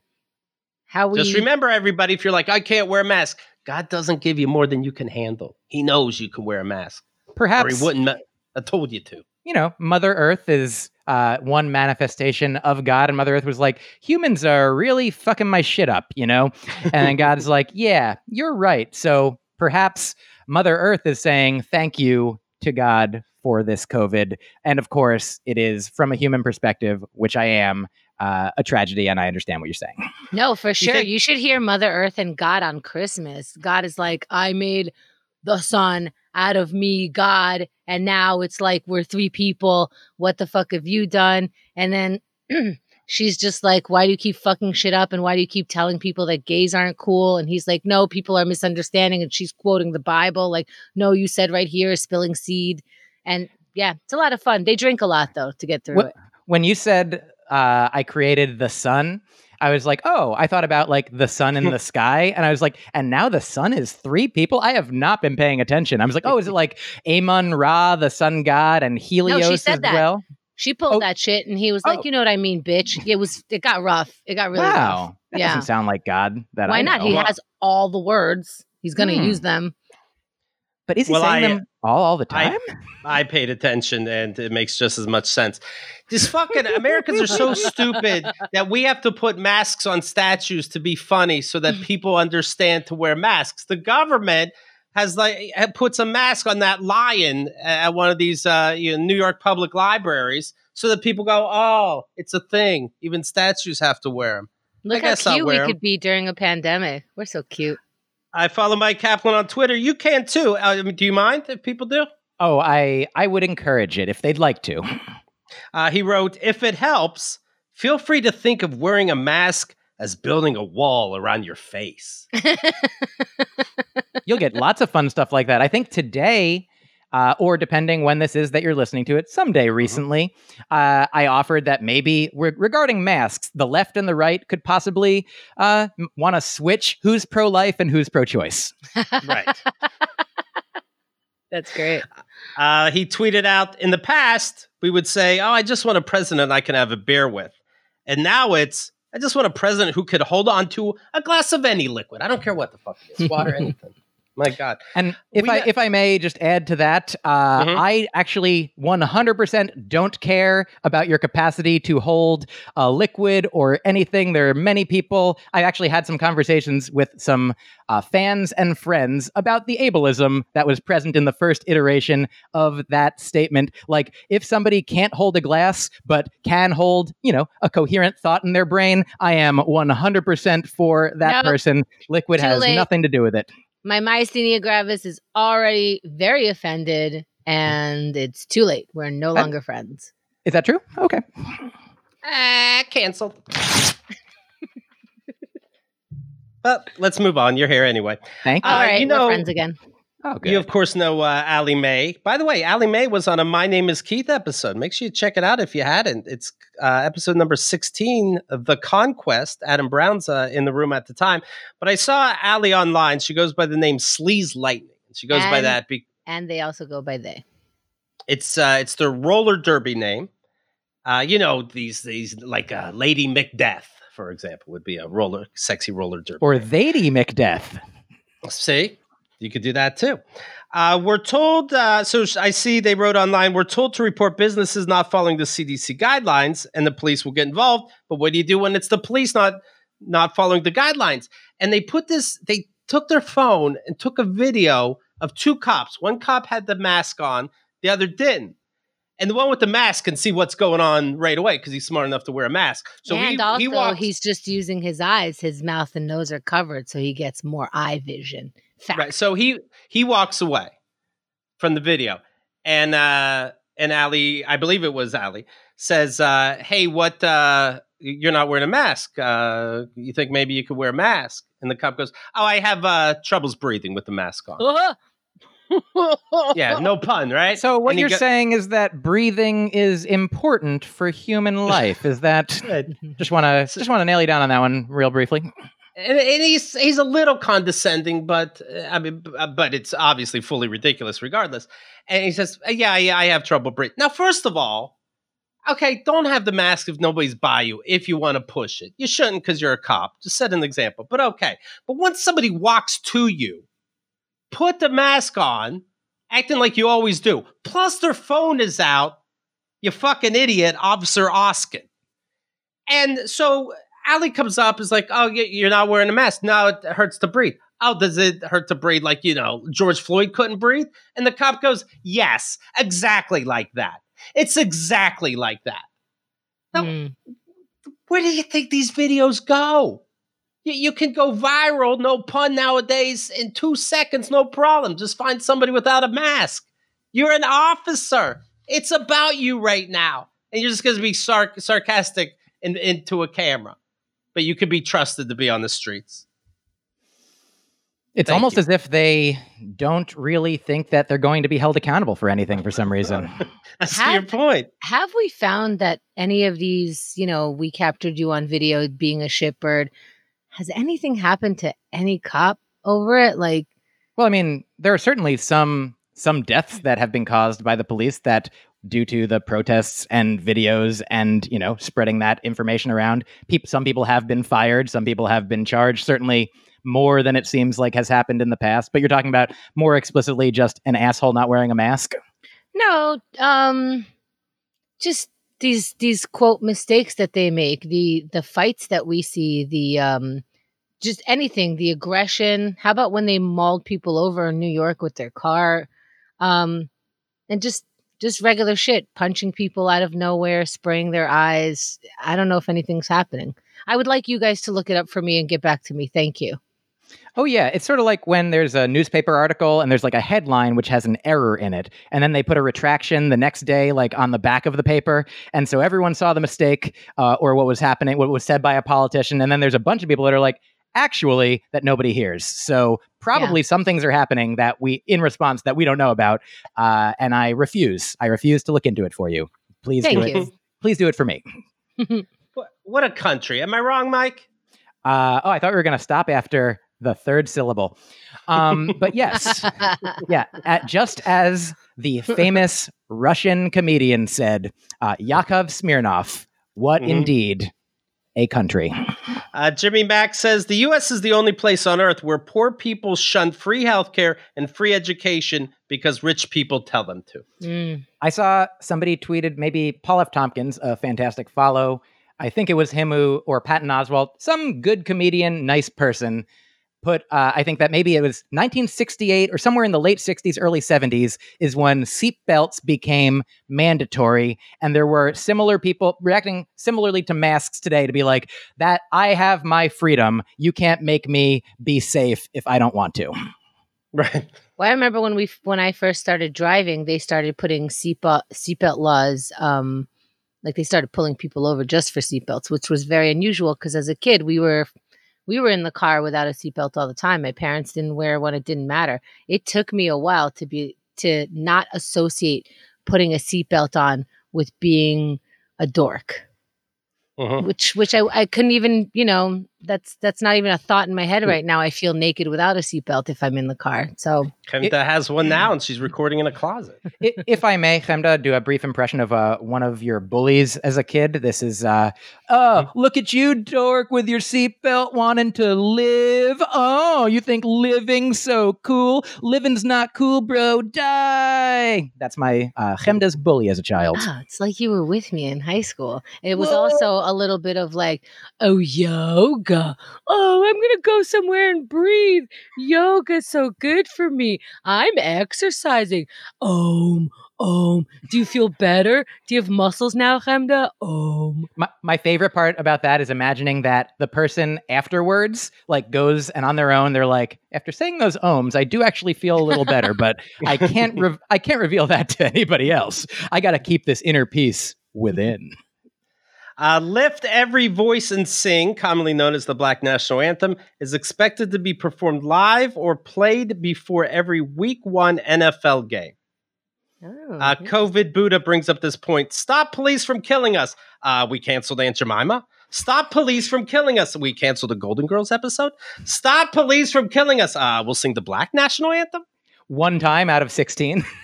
How we just remember, everybody, if you're like, I can't wear a mask, God doesn't give you more than you can handle. He knows you can wear a mask, or Perhaps He wouldn't ma- have told you to. you know, Mother Earth is uh, one manifestation of God, and Mother Earth was like, humans are really fucking my shit up, you know? And God's *laughs* like, yeah, you're right. So perhaps Mother Earth is saying thank you to God for this COVID. And of course, it is from a human perspective, which I am, uh, a tragedy, and I understand what you're saying. No, for sure. think- you should hear Mother Earth and God on Christmas. God is like, I made the sun out of me, God, and now it's like we're three people. What the fuck have you done? And then *clears throat* she's just like, Why do you keep fucking shit up? And why do you keep telling people that gays aren't cool? And he's like, No, people are misunderstanding. And she's quoting the Bible, like, No, you said right here, spilling seed. And yeah, it's a lot of fun. They drink a lot though to get through What- it. When you said uh, I created the sun, I was like, oh, I thought about like the sun in the *laughs* sky. And I was like, and now the sun is three people? I have not been paying attention. I was like, oh, is it like Amon Ra, the sun god, and Helios no, she said as that. well? She pulled Oh. that shit, and he was like, Oh. "You know what I mean, bitch." It was. It got rough. It got really rough. wow. That Yeah. doesn't sound like God. That Why I not? know. He Well- has all the words. He's going to Hmm. use them. But is he Well, saying I- them all, all the time? I paid attention and it makes just as much sense. These fucking Americans are so stupid that we have to put masks on statues to be funny so that *laughs* people understand to wear masks. The government has like puts a mask on that lion at one of these uh, you know, New York public libraries so that people go, "Oh, it's a thing. Even statues have to wear them." Look how guess I'll cute we wear 'em. could be during a pandemic. We're so cute. I follow Myq Kaplan on Twitter. You can too. Uh, do you mind if people do? Oh, I I would encourage it if they'd like to. Uh, he wrote, If it helps, feel free to think of wearing a mask as building a wall around your face. *laughs* You'll get lots of fun stuff like that. I think today, uh, or depending when this is that you're listening to it, someday recently, uh, I offered that maybe re- regarding masks, the left and the right could possibly uh, want to switch who's pro life and who's pro choice. right. *laughs* That's great. Uh, he tweeted out, In the past, we would say, Oh, I just want a president I can have a beer with. And now it's, I just want a president who could hold on to a glass of any liquid. I don't care what the fuck it is, water, *laughs* anything. My God. And if We I got- if I may just add to that, uh, Mhm. I actually 100% don't care about your capacity to hold a liquid or anything. There are many people. I actually had some conversations with some uh, fans and friends about the ableism that was present in the first iteration of that statement. Like, if somebody can't hold a glass but can hold, you know, a coherent thought in their brain, I am 100% for that Nope. person. Liquid has late. nothing to do with it. My myasthenia gravis is already very offended, and it's too late. We're no I- longer friends. Is that true? Okay. Ah, canceled. *laughs* but let's move on. You're here anyway. Thank you. Uh, All right, you know- we're friends again. Oh, good. You, of course, know uh, Allie Mae. By the way, Allie Mae was on a My Name is Keith episode. Make sure you check it out if you hadn't. It's uh, episode number 16, The Conquest. Adam Brown's uh, in the room at the time. But I saw Allie online. She goes by the name Sleaze Lightning. She goes by that. Be- And they also go by they. it's uh, it's their roller derby name. Uh, you know these these like uh, Lady Macbeth, for example, would be a roller sexy roller derby. or they'dy McDeath. See, You could do that too. Uh, we're told, uh, so I see they wrote online, we're told to report businesses not following the CDC guidelines and the police will get involved. But what do you do when it's the police not not following the guidelines? And they put this, they took their phone and took a video of two cops. One cop had the mask on, the other didn't. And the one with the mask can see what's going on right away because he's smart enough to wear a mask. So and he, also, he he's just using his eyes. His mouth and nose are covered, so he gets more eye vision. Fact. Right. So he he walks away from the video, and uh, and Ali, I believe it was Ali, says, uh, "Hey, what? Uh, you're not wearing a mask. Uh, you think maybe you could wear a mask?" And the cop goes, "Oh, I have uh, troubles breathing with the mask on." *laughs* yeah, no pun, right? So what you're go- saying is that breathing is important for human *laughs* life. Is that just want to just want to nail you down on that one real briefly? And, and he's he's a little condescending, but uh, I mean, uh, but it's obviously fully ridiculous, regardless. And he says, "Uh, "Yeah, yeah, I have trouble breathing." Now, first of all, okay, don't have the mask if nobody's by you. If you want to push it, you shouldn't because you're a cop. Just set an example. But okay, but once somebody walks to you, put the mask on, acting like you always do. Plus, their phone is out. You fucking idiot, Officer Oskin. And so Ali comes up, is like, "Oh, you're not wearing a mask. Now it hurts to breathe. Oh, does it hurt to breathe like you know George Floyd couldn't breathe?" And the cop goes, "Yes, exactly like that. It's exactly like that." Now, Hmm. where do you think these videos go? You, you can go viral, no pun nowadays, in two seconds, no problem. Just find somebody without a mask. You're an officer. It's about you right now, and you're just going to be sarc- sarcastic in, into a camera. But you could be trusted to be on the streets. It's Thank almost you. as if they don't really think that they're going to be held accountable for anything for some reason. *laughs* That's Have- your point. Have we found that any of these, you know, we captured you on video being a shitbird? Has anything happened to any cop over it? Like, Well, I mean, there are certainly some some deaths that have been caused by the police that due to the protests and videos and, you know, spreading that information around. Some people have been fired, some people have been charged, certainly more than it seems like has happened in the past, but you're talking about more explicitly just an asshole not wearing a mask. no, um, just these these quote mistakes that they make, the the fights that we see, the um, just anything, the aggression. How about when they mauled people over in New York with their car, um, and just just regular shit, punching people out of nowhere, spraying their eyes. I don't know if anything's happening. I would like you guys to look it up for me and get back to me. Thank you. Oh yeah, it's sort of like when there's a newspaper article and there's like a headline which has an error in it, and then they put a retraction the next day, like on the back of the paper, and so everyone saw the mistake uh, or what was happening, what was said by a politician, and then there's a bunch of people that are like, actually, that nobody hears. So probably some things are happening that we, in response, that we don't know about, uh, and I refuse. I refuse to look into it for you. Please do Thank it. you. Please do it for me. *laughs* What, what a country. Am I wrong, Myq? Uh, oh, I thought we were going to stop after the third syllable. Um, but yes, *laughs* yeah, at, just as the famous Russian comedian said, uh, Yakov Smirnoff, what Mhm. indeed a country. Uh, Jimmy Mack says the U.S. is the only place on earth where poor people shun free healthcare and free education because rich people tell them to. Mm. I saw somebody tweeted, maybe Paul F. Tompkins, a fantastic follow. I think it was him who, or Patton Oswalt, some good comedian, nice person, put, uh, I think that maybe it was 1968 or somewhere in the late 60s, early 70s, is when seatbelts became mandatory. And there were similar people reacting similarly to masks today to be like, that I have my freedom. You can't make me be safe if I don't want to. *laughs* Right. Well, I remember when we when I first started driving, they started putting seatbelt seatbelt laws. Um, like they started pulling people over just for seatbelts, which was very unusual because as a kid we were we were in the car without a seatbelt all the time. My parents didn't wear one; it didn't matter. It took me a while to be to not associate putting a seatbelt on with being a dork, Mhm. which which I, I couldn't even you know that's that's not even a thought in my head right now. I feel naked without a seatbelt if I'm in the car. So Chemda has one now and she's recording in a closet. *laughs* I- if I may, Chemda, do a brief impression of uh, one of your bullies as a kid. This is, uh, oh, look at you, dork, with your seatbelt wanting to live Oh, you think living's so cool? Living's not cool, bro. Die. That's my uh, Chemda's bully as a child. Ah, it's like you were with me in high school. It was also a little bit of like, oh, yoga. Oh, I'm going to go somewhere and breathe. Yoga's so good for me. I'm exercising. Om, Om. Do you feel better? Do you have muscles now, Chemda? Om. My, my favorite part about that is imagining that the person afterwards like goes and on their own they're like after saying those ohms I do actually feel a little better but I can't *laughs* re- I can't reveal that to anybody else. I got to keep this inner peace within. Uh, Lift Every Voice and Sing, commonly known as the Black National Anthem, is expected to be performed live or played before every Week One NFL game. Oh, Uh, COVID Buddha brings up this point. Stop police from killing us. Uh, we canceled Aunt Jemima. Stop police from killing us. We canceled a Golden Girls episode. Stop police from killing us. Uh, we'll sing the Black National Anthem. One time out of 16. *laughs*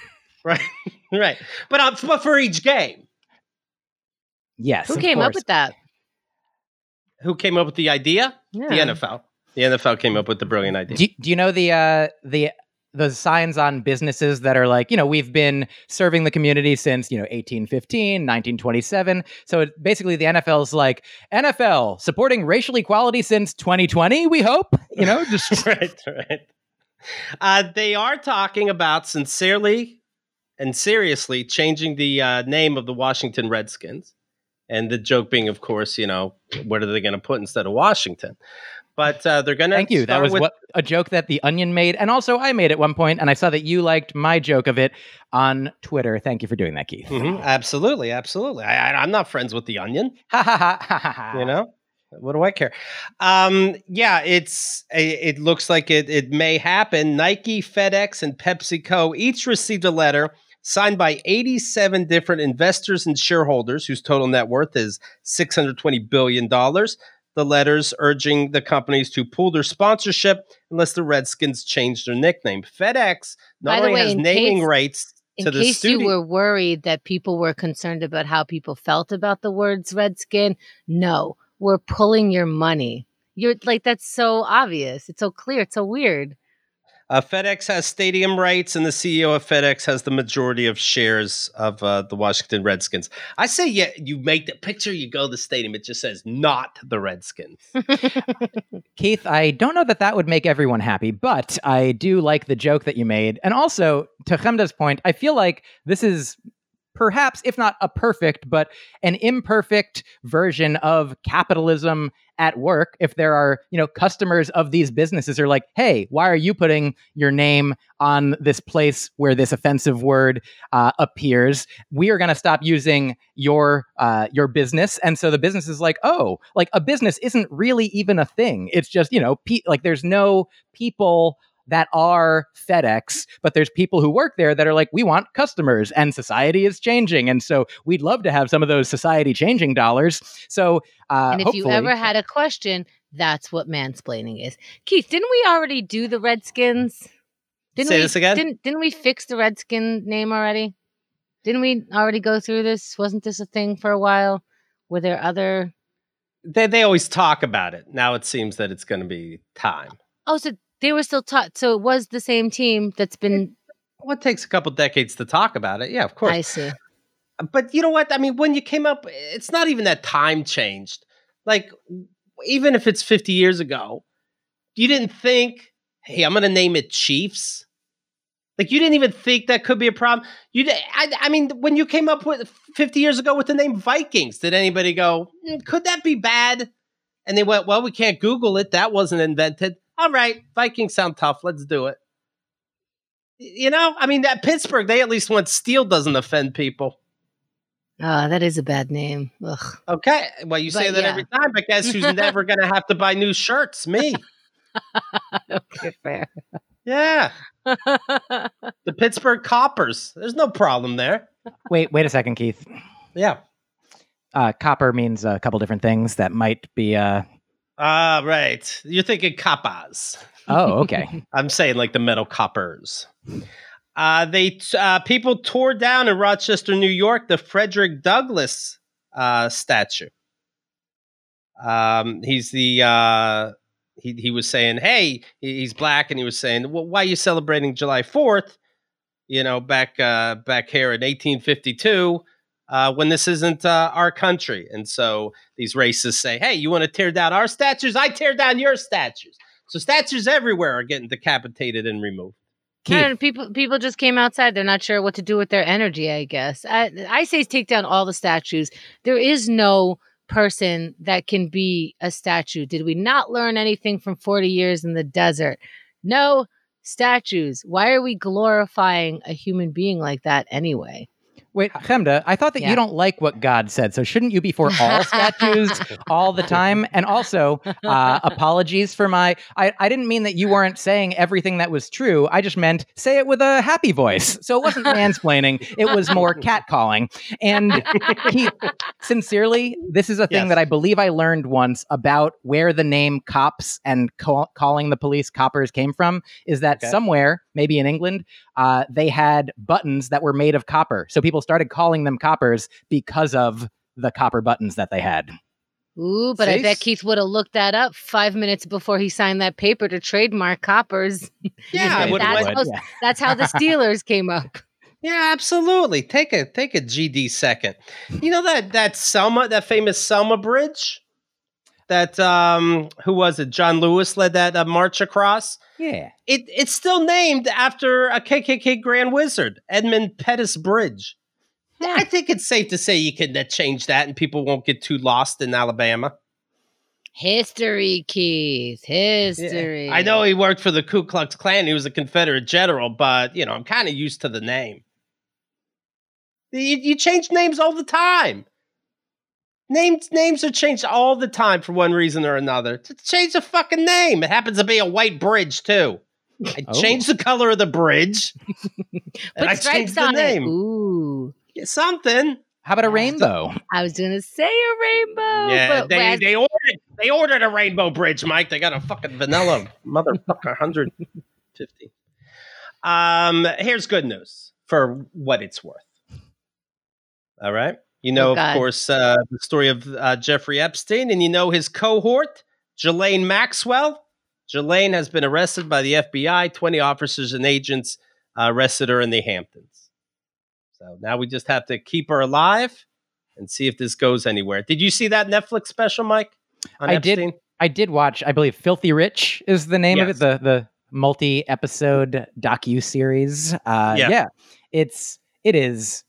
Right, *laughs* right. But, uh, but for each game, yes. Who of came up with that? who came up with the idea? Yeah. The NFL. The NFL came up with the brilliant idea. Do, do you know the uh the the signs on businesses that are like, you know, we've been serving the community since, you know, 1815, 1927. So it, basically the NFL's like, NFL supporting racial equality since 2020, we hope, *laughs* you know, just *laughs* right, right. Uh, they are talking about sincerely and seriously changing the uh, name of the Washington Redskins. And the joke being, of course, you know, what are they going to put instead of Washington? But uh, they're going to. Thank you. That was with, what a joke that the Onion made, and also I made at one point, and I saw that you liked my joke of it on Twitter. Thank you for doing that, Keith. Mhm, absolutely, absolutely. I, I'm not friends with the Onion. *laughs* Ha ha ha ha ha, ha. you know what do i care um yeah it's it, it looks like it it may happen nike fedex and pepsico each received a letter signed by 87 different investors and shareholders whose total net worth is 620 billion dollars the letters urging the companies to pull their sponsorship unless the redskins change their nickname fedex not only way, has naming case- rights to the case you were worried that people were concerned about how people felt about the words redskin, no, we're pulling your money. You're like, that's so obvious. It's so clear. It's so weird. Uh, FedEx has stadium rights, and the CEO of FedEx has the majority of shares of uh, the Washington Redskins. I say, yeah, you make the picture, you go to the stadium, it just says not the Redskins. *laughs* Keith, I don't know that that would make everyone happy, but I do like the joke that you made. And also, to Chemda's point, I feel like this is perhaps, if not a perfect, but an imperfect version of capitalism at work. If there are, you know, customers of these businesses are like, hey, why are you putting your name on this place where this offensive word uh, appears? We are going to stop using your uh, your business. And so the business is like, oh, like a business isn't really even a thing. It's just, you know, pe- like there's no people that are FedEx, but there's people who work there that are like, we want customers and society is changing. And so we'd love to have some of those society changing dollars. So, uh, and if you ever had a question, that's what mansplaining is. Keith, didn't we already do the Redskins? Didn't Say we, this again? Didn't, didn't we fix the Redskin name already? Didn't we already go through this? Wasn't this a thing for a while? Were there other? They, they always talk about it. Now it seems that it's going to be time. Oh, so they were still taught. So it was the same team that's been. Well, it takes a couple decades to talk about it. Yeah, of course. I see. but you know what? I mean, when you came up, it's not even that time changed. Like, even if it's 50 years ago, you didn't think, hey, I'm going to name it Chiefs. Like, you didn't even think that could be a problem. You, I, I mean, when you came up with 50 years ago with the name Vikings, did anybody go, "Mm, could that be bad? And they went, well, we can't Google it. That wasn't invented. All right, Vikings sound tough. Let's do it. You know, I mean, that Pittsburgh, they at least went steel doesn't offend people. Oh, that is a bad name. Ugh. Okay. Well, you say that yeah. every time, but guess who's *laughs* never going to have to buy new shirts? Me. okay, fair. Yeah. *laughs* The Pittsburgh Coppers. There's no problem there. wait, wait a second, Keith. Yeah. Uh, copper means a couple different things that might be. Uh... Ah, right. You're thinking Kappas. Oh, okay. *laughs* I'm saying like the metal coppers. Uh, they t- uh, people tore down in Rochester, New York, the Frederick Douglass uh, statue. Um, he's the uh, he he was saying, "Hey, he's black," and he was saying, "Well, why are you celebrating July 4th? You know, back uh, back here in 1852." Uh, when this isn't uh, our country. And so these racists say, hey, you want to tear down our statues? I tear down your statues. So statues everywhere are getting decapitated and removed. Keith. And people people just came outside. They're not sure what to do with their energy. I guess I, I say take down all the statues. There is no person that can be a statue. Did we not learn anything from forty years in the desert? No statues. Why are we glorifying a human being like that anyway? Wait, Chemda, I thought that Yeah. you don't like what God said, so shouldn't you be for all statues all the time? *laughs* And also, uh, apologies for my. I, I didn't mean that you weren't saying everything that was true. I just meant say it with a happy voice. So it wasn't mansplaining, it was more catcalling. And Keith, sincerely, this is a thing Yes. that I believe I learned once about where the name cops and call, calling the police coppers came from is that Okay. somewhere, maybe in England, uh, they had buttons that were made of copper. So people started calling them coppers because of the copper buttons that they had. Ooh, but I bet Keith would have looked that up five minutes before he signed that paper to trademark coppers. *laughs* Yeah, I That's would how- yeah. That's how the *laughs* Steelers came up. Yeah, absolutely. Take a take a GD second. You know that that Selma, that famous Selma Bridge, that um, who was it? John Lewis led that uh, march across. Yeah. It it's still named after a KKK Grand Wizard, Edmund Pettus Bridge. I think it's safe to say you can uh, change that, and people won't get too lost in Alabama. History, Keith. History. I know he worked for the Ku Klux Klan. He was a Confederate general, but you know I'm kind of used to the name. You, you change names all the time. Names names are changed all the time for one reason or another. To change the fucking name. It happens to be a white bridge too. I Oh. changed the color of the bridge. *laughs* Put stripes changed the on name. it. Ooh. Yeah, Something. How about a rainbow? I was gonna say a rainbow. yeah, but they, whereas- they ordered they ordered a rainbow bridge, Myq. They got a fucking vanilla *laughs* motherfucker 150. Um, here's good news for what it's worth. All right. You know, Oh, of course, uh, the story of uh, Jeffrey Epstein, and you know his cohort, Ghislaine Maxwell. Ghislaine has been arrested by the FBI. 20 officers and agents uh, arrested her in the Hamptons. So now we just have to keep her alive and see if this goes anywhere. Did you see that Netflix special, Myq? On I did. I did watch. I believe "Filthy Rich" is the name of it. The the multi-episode docu series. Uh, Yeah. yeah. it's it is.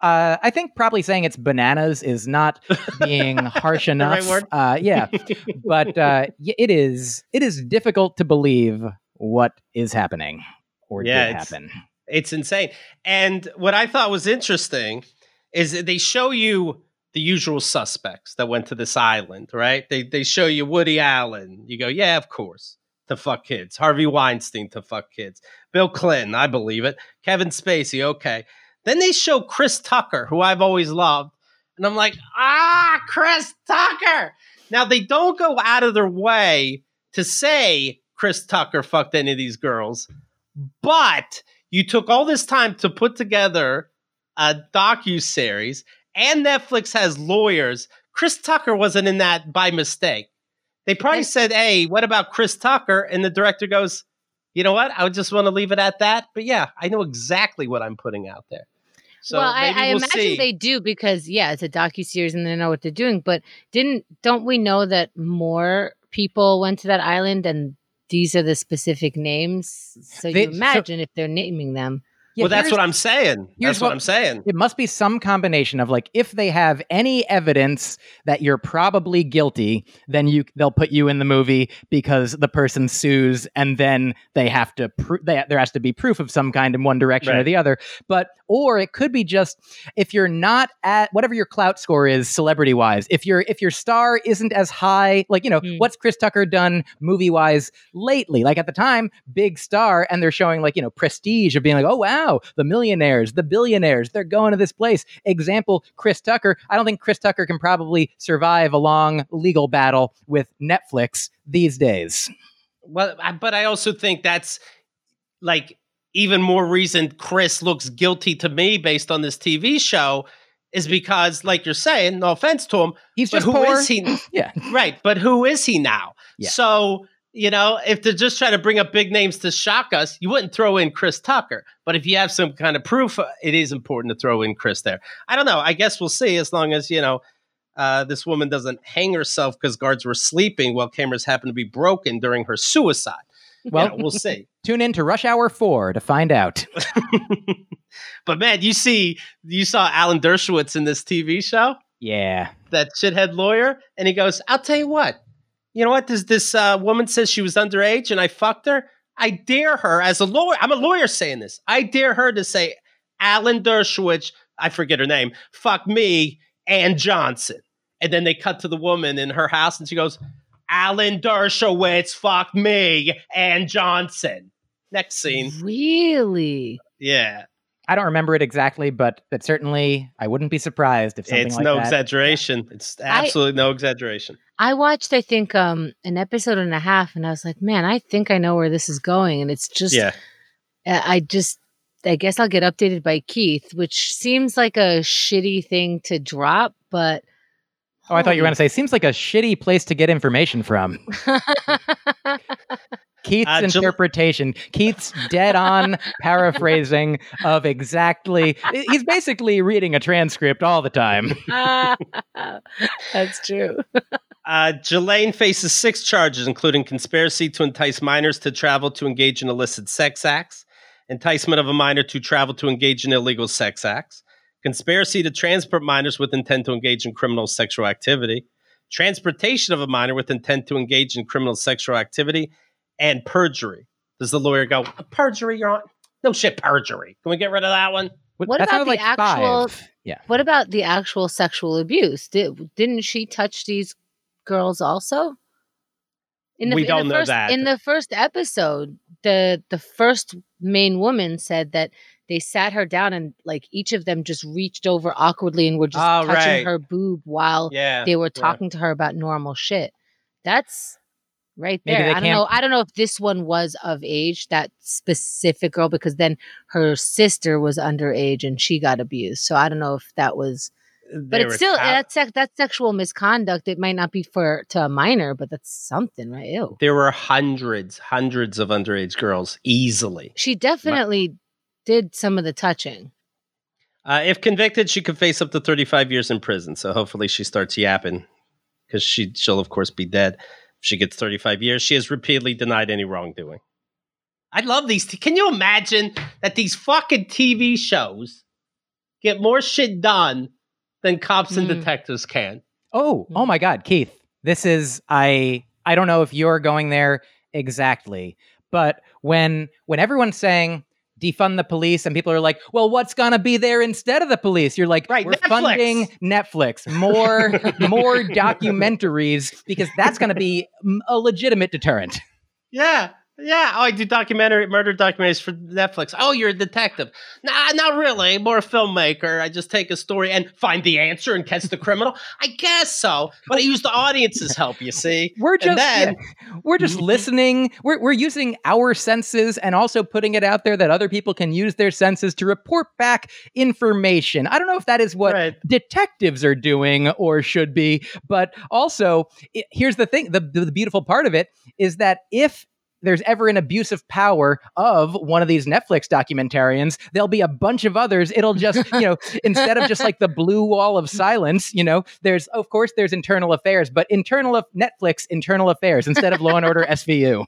Uh, I think probably saying it's bananas is not being *laughs* harsh right enough. word? Uh, yeah, *laughs* but uh, it is. It is difficult to believe what is happening or Yeah, did happen. It's insane. And what I thought was interesting is that they show you the usual suspects that went to this island, right? They they show you Woody Allen. You go, yeah, of course, to fuck kids. Harvey Weinstein to fuck kids. Bill Clinton, I believe it. Kevin Spacey, okay. Then they show Chris Tucker, who I've always loved. And I'm like, ah, Chris Tucker. Now they don't go out of their way to say Chris Tucker fucked any of these girls, but you took all this time to put together a docu series, and Netflix has lawyers. Chris Tucker wasn't in that by mistake. They probably said, "Hey, what about Chris Tucker?" And the director goes, "You know what? I would just want to leave it at that." But yeah, I know exactly what I'm putting out there. So well, I, I we'll imagine see. they do because yeah, it's a docu series and they know what they're doing. But didn't don't we know that more people went to that island and these are the specific names? So They- you so- imagine if they're naming them. Yeah, well, that's what I'm saying. here's That's what, what- I'm saying. It must be some combination of like if they have any evidence that you're probably guilty, then you they'll put you in the movie because the person sues, and then they have to pro- they, there has to be proof of some kind in one direction or the other. But or it could be just if you're not at whatever your clout score is celebrity wise. If your if your star isn't as high, like you know Hmm. what's Chris Tucker done movie wise lately? Like at the time, big star, and they're showing like you know prestige of being like oh wow the millionaires, the billionaires, they're going to this place. Example, Chris Tucker. I don't think Chris Tucker can probably survive a long legal battle with Netflix these days. Well, but I also think that's like even more reason Chris looks guilty to me based on this TV show is because, like you're saying, no offense to him, He's just who poor. is he? *clears throat* Yeah. right, but who is he now? Yeah. So you know, if they're just trying to bring up big names to shock us, you wouldn't throw in Chris Tucker. But if you have some kind of proof, uh, it is important to throw in Chris there. I don't know. I guess we'll see as long as, you know, uh, this woman doesn't hang herself because guards were sleeping while cameras happened to be broken during her suicide. Well, we'll see. *laughs* Tune in to Rush Hour 4 to find out. *laughs* but man, you see, you saw Alan Dershowitz in this TV show? Yeah. That shithead lawyer. And he goes, I'll tell you what, you know what? This this uh, woman says she was underage and I fucked her. I dare her as a lawyer. I'm a lawyer saying this. I dare her to say, Alan Dershowitz, I forget her name, fuck me and Johnson. And then they cut to the woman in her house and she goes, Alan Dershowitz, fuck me and Johnson. Next scene. Really? Yeah. I don't remember it exactly, but but certainly I wouldn't be surprised if something it's like no that- exaggeration. It's absolutely no exaggeration. I watched, I think, um, an episode and a half, and I was like, man, I think I know where this is going, and it's just, yeah. I just, I guess I'll get updated by Keith, which seems like a shitty thing to drop, but. Oh, I thought you were going to say seems like a shitty place to get information from. *laughs* Keith's Uh, Jul- interpretation, Keith's dead on paraphrasing of exactly. He's basically reading a transcript all the time. *laughs* That's true. Uh, Ghislaine faces six charges, including conspiracy to entice minors to travel to engage in illicit sex acts, enticement of a minor to travel to engage in illegal sex acts, conspiracy to transport minors with intent to engage in criminal sexual activity, transportation of a minor with intent to engage in criminal sexual activity, and perjury. Does the lawyer go, perjury, Your Honor? No shit, perjury. Can we get rid of that one? What that about the like actual- five. Yeah. What about the actual sexual abuse? Did, didn't she touch these girls also? In We in don't know first, that. In the first episode, the the first main woman said that they sat her down and like each of them just reached over awkwardly and were just Oh, touching right. her boob while Yeah. they were yeah. talking to her about normal shit. That's right there. I don't can't- know. I don't know if this one was of age, that specific girl, because then her sister was underage and she got abused. So I don't know if that was but They it's still ta- that's that's sexual misconduct. It might not be for to a minor, but that's something, right? Ew. There were hundreds, hundreds of underage girls easily. She definitely did some of the touching. Uh, if convicted, she could face up to 35 years in prison. So hopefully she starts yapping because she, she'll, of course, be dead. If she gets 35 years, she has repeatedly denied any wrongdoing. I love these. T- Can you imagine that these fucking TV shows get more shit done than cops and Mm. detectives can? Oh, oh my God, Keith. This is I. I don't know if you're going there exactly, but when when everyone's saying defund the police and people are like, "Well, what's gonna be there instead of the police?" You're like, Right, "We're Netflix." funding Netflix more *laughs* more documentaries because that's gonna be mm, a legitimate deterrent." Yeah. Yeah. Oh, I do documentary murder documentaries for Netflix. Oh, you're a detective. Nah, not really. More a filmmaker. I just take a story and find the answer and catch the criminal. I guess so. But I use the audience's help, you see. *laughs* We're just then- yeah, we're just *laughs* listening. We're we're using our senses and also putting it out there that other people can use their senses to report back information. I don't know if that is what Right. detectives are doing or should be, but also i here's the thing: the the beautiful part of it is that if there's ever an abuse of power of one of these Netflix documentarians, there'll be a bunch of others. It'll just, you know, *laughs* instead of just like the blue wall of silence, you know, there's, of course, there's internal affairs, but internal of Netflix, internal affairs instead of Law and Order SVU.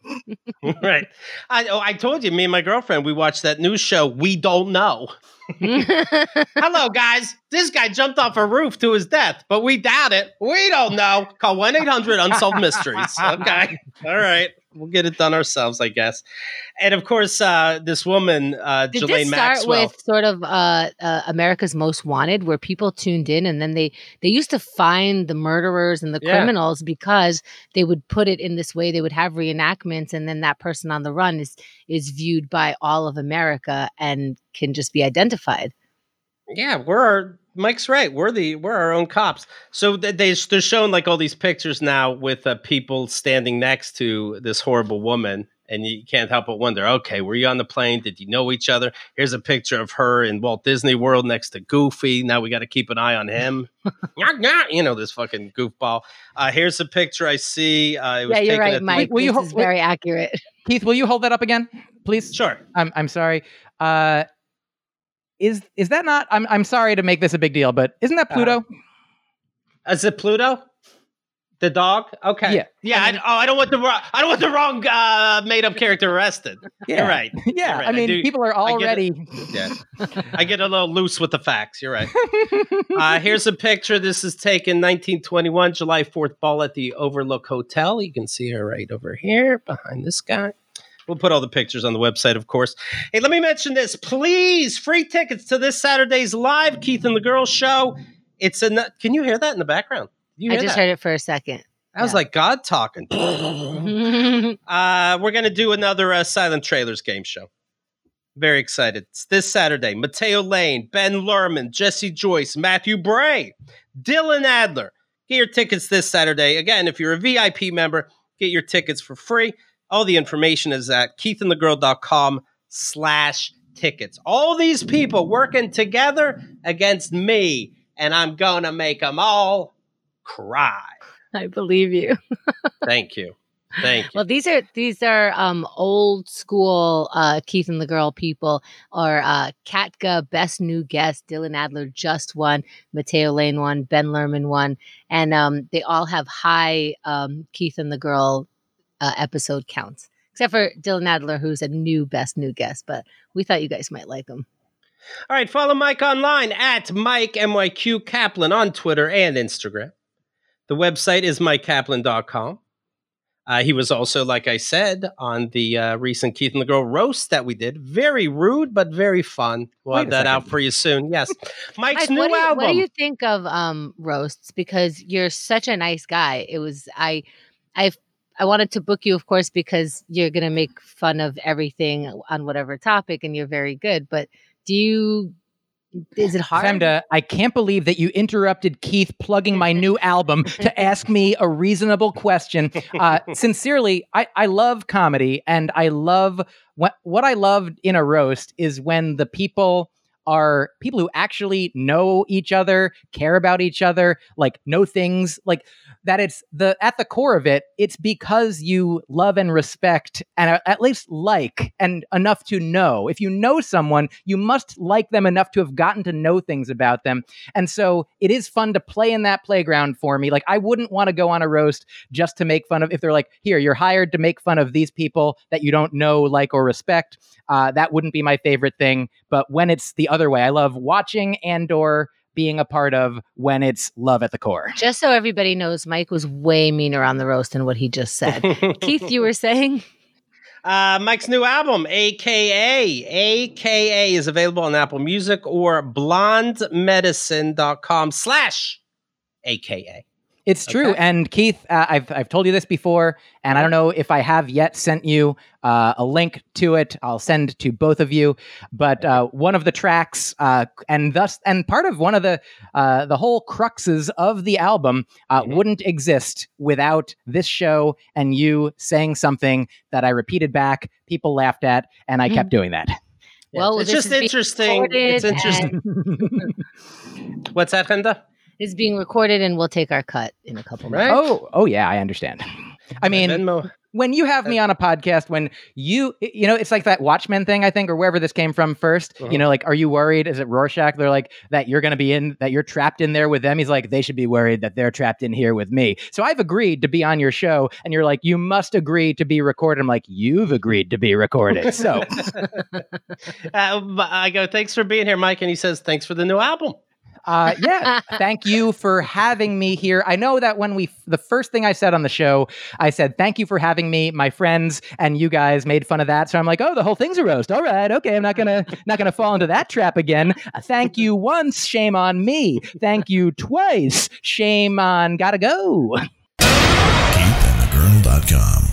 *laughs* right. I, oh, I told you, me and my girlfriend, we watched that news show, We Don't Know. *laughs* Hello, guys. This guy jumped off a roof to his death, but we doubt it. We don't know. Call 1 800 Unsolved Mysteries. Okay. All right. We'll get it done ourselves, I guess. And of course, uh, this woman, uh, Did Ghislaine this start Maxwell. with sort of uh, uh, America's Most Wanted, where people tuned in and then they they used to find the murderers and the Yeah. criminals because they would put it in this way. They would have reenactments, and then that person on the run is is viewed by all of America and can just be identified. Yeah, we're our, Myq's right. We're the we're our own cops. So they they're showing like all these pictures now with uh, people standing next to this horrible woman, and you can't help but wonder okay were you on the plane? Did you know each other? Here's a picture of her in walt disney world next to goofy. Now we got to keep an eye on him. *laughs* You know this fucking goofball. Uh, here's a picture i see. Uh, yeah you're right mike. Will you, this is very accurate. *laughs* Keith will you hold that up again please? Sure. I'm, I'm sorry. Uh, is is that not i'm, I'm sorry to make this a big deal but isn't that uh, pluto? is it pluto the dog? Okay. Yeah. Yeah. I mean, I, oh, I don't want the wrong. I don't want the wrong uh, made up character arrested. Yeah. You're right. *laughs* Yeah. You're right. I mean, I do, people are already. I *laughs* yeah. I get a little loose with the facts. You're right. *laughs* uh, here's a picture. This is taken 1921, July 4th ball at the Overlook Hotel. You can see her right over here behind this guy. We'll put all the pictures on the website, of course. Hey, let me mention this. Please, free tickets to this Saturday's live Keith and the Girls show. It's a. Can you hear that in the background? I just that? heard it for a second. I was like God talking. *laughs* uh, we're going to do another uh, Silent Trailers game show. Very excited. It's this Saturday. Matteo Lane, Ben Lerman, Jesse Joyce, Matthew Bray, Dylan Adler. Get your tickets this Saturday. Again, if you're a VIP member, get your tickets for free. All the information is at keithandthegirl.com slash tickets. All these people working together against me, and I'm going to make them all cry. I believe you. *laughs* Thank you. Thank you. Well, these are these are um, old school uh, Keith and the Girl people, or uh, Katka, best new guest. Dylan Adler just won. Matteo Lane won. Ben Lerman won, and um, they all have high um, Keith and the Girl uh, episode counts, except for Dylan Adler, who's a new best new guest. But we thought you guys might like him. All right, follow Myq online at Mike MYQ Kaplan on Twitter and Instagram. The website is myqkaplan.com. Uh, he was also, like I said, on the uh, recent Keith and the Girl roast that we did. Very rude, but very fun. We'll have that second. out for you soon. Yes, *laughs* Myq's Mike, new what you, album. What do you think of um, roasts? Because you're such a nice guy. It was I, I, I wanted to book you, of course, because you're going to make fun of everything on whatever topic, and you're very good. But do you is it hard? Chemda, I can't believe that you interrupted Keith plugging my new album to *laughs* ask me a reasonable question. Uh, *laughs* sincerely, I, I love comedy and I love what what I loved in a roast is when the people are people who actually know each other, care about each other, like know things like that it's the at the core of it it's because you love and respect and at least like and enough to know. If you know someone you must like them enough to have gotten to know things about them. And so it is fun to play in that playground for me. Like i wouldn't want to go on a roast just to make fun of if they're like here you're hired to make fun of these people that you don't know like or respect uh, that wouldn't be my favorite thing. But when it's the other way i love watching and or being a part of when it's love at the core. Just so everybody knows, Myq was way meaner on the roast than what he just said. *laughs* Keith, you were saying? Uh, Myq's new album, AKA. AKA is available on Apple Music or blondemedicine.com slash AKA. It's true. Okay. And Keith, uh, I've, I've told you this before, and I don't know if I have yet sent you uh, a link to it. I'll send to both of you. But uh, one of the tracks, uh, and thus, and part of one of the uh, the whole cruxes of the album uh, mm-hmm. wouldn't exist without this show and you saying something that I repeated back, people laughed at, and I mm-hmm. kept doing that. Well, it's just interesting. It's interesting. *laughs* *laughs* What's that, Chemda? Is being recorded and we'll take our cut in a couple minutes. Oh, oh yeah, I understand. *laughs* I mean, Venmo. when you have me on a podcast, when you, you know, it's like that Watchmen thing, I think, or wherever this came from 1st uh-huh. You know, like, are you worried? Is it Rorschach? They're like that you're going to be in, that you're trapped in there with them. He's like, they should be worried that they're trapped in here with me. So I've agreed to be on your show, and you're like, you must agree to be recorded. I'm like, you've agreed to be recorded. So *laughs* uh, I go, thanks for being here, Myq, and he says, thanks for the new album. Uh, yeah, thank you for having me here. I know that when we, the first thing I said on the show, I said, thank you for having me. My friends and you guys made fun of that. So I'm like, oh, the whole thing's a roast. All right. Okay. I'm not going to, not going to fall into that trap again. Uh, thank you once. Shame on me. Thank you twice. Shame on gotta go. KeithAndTheGirl.com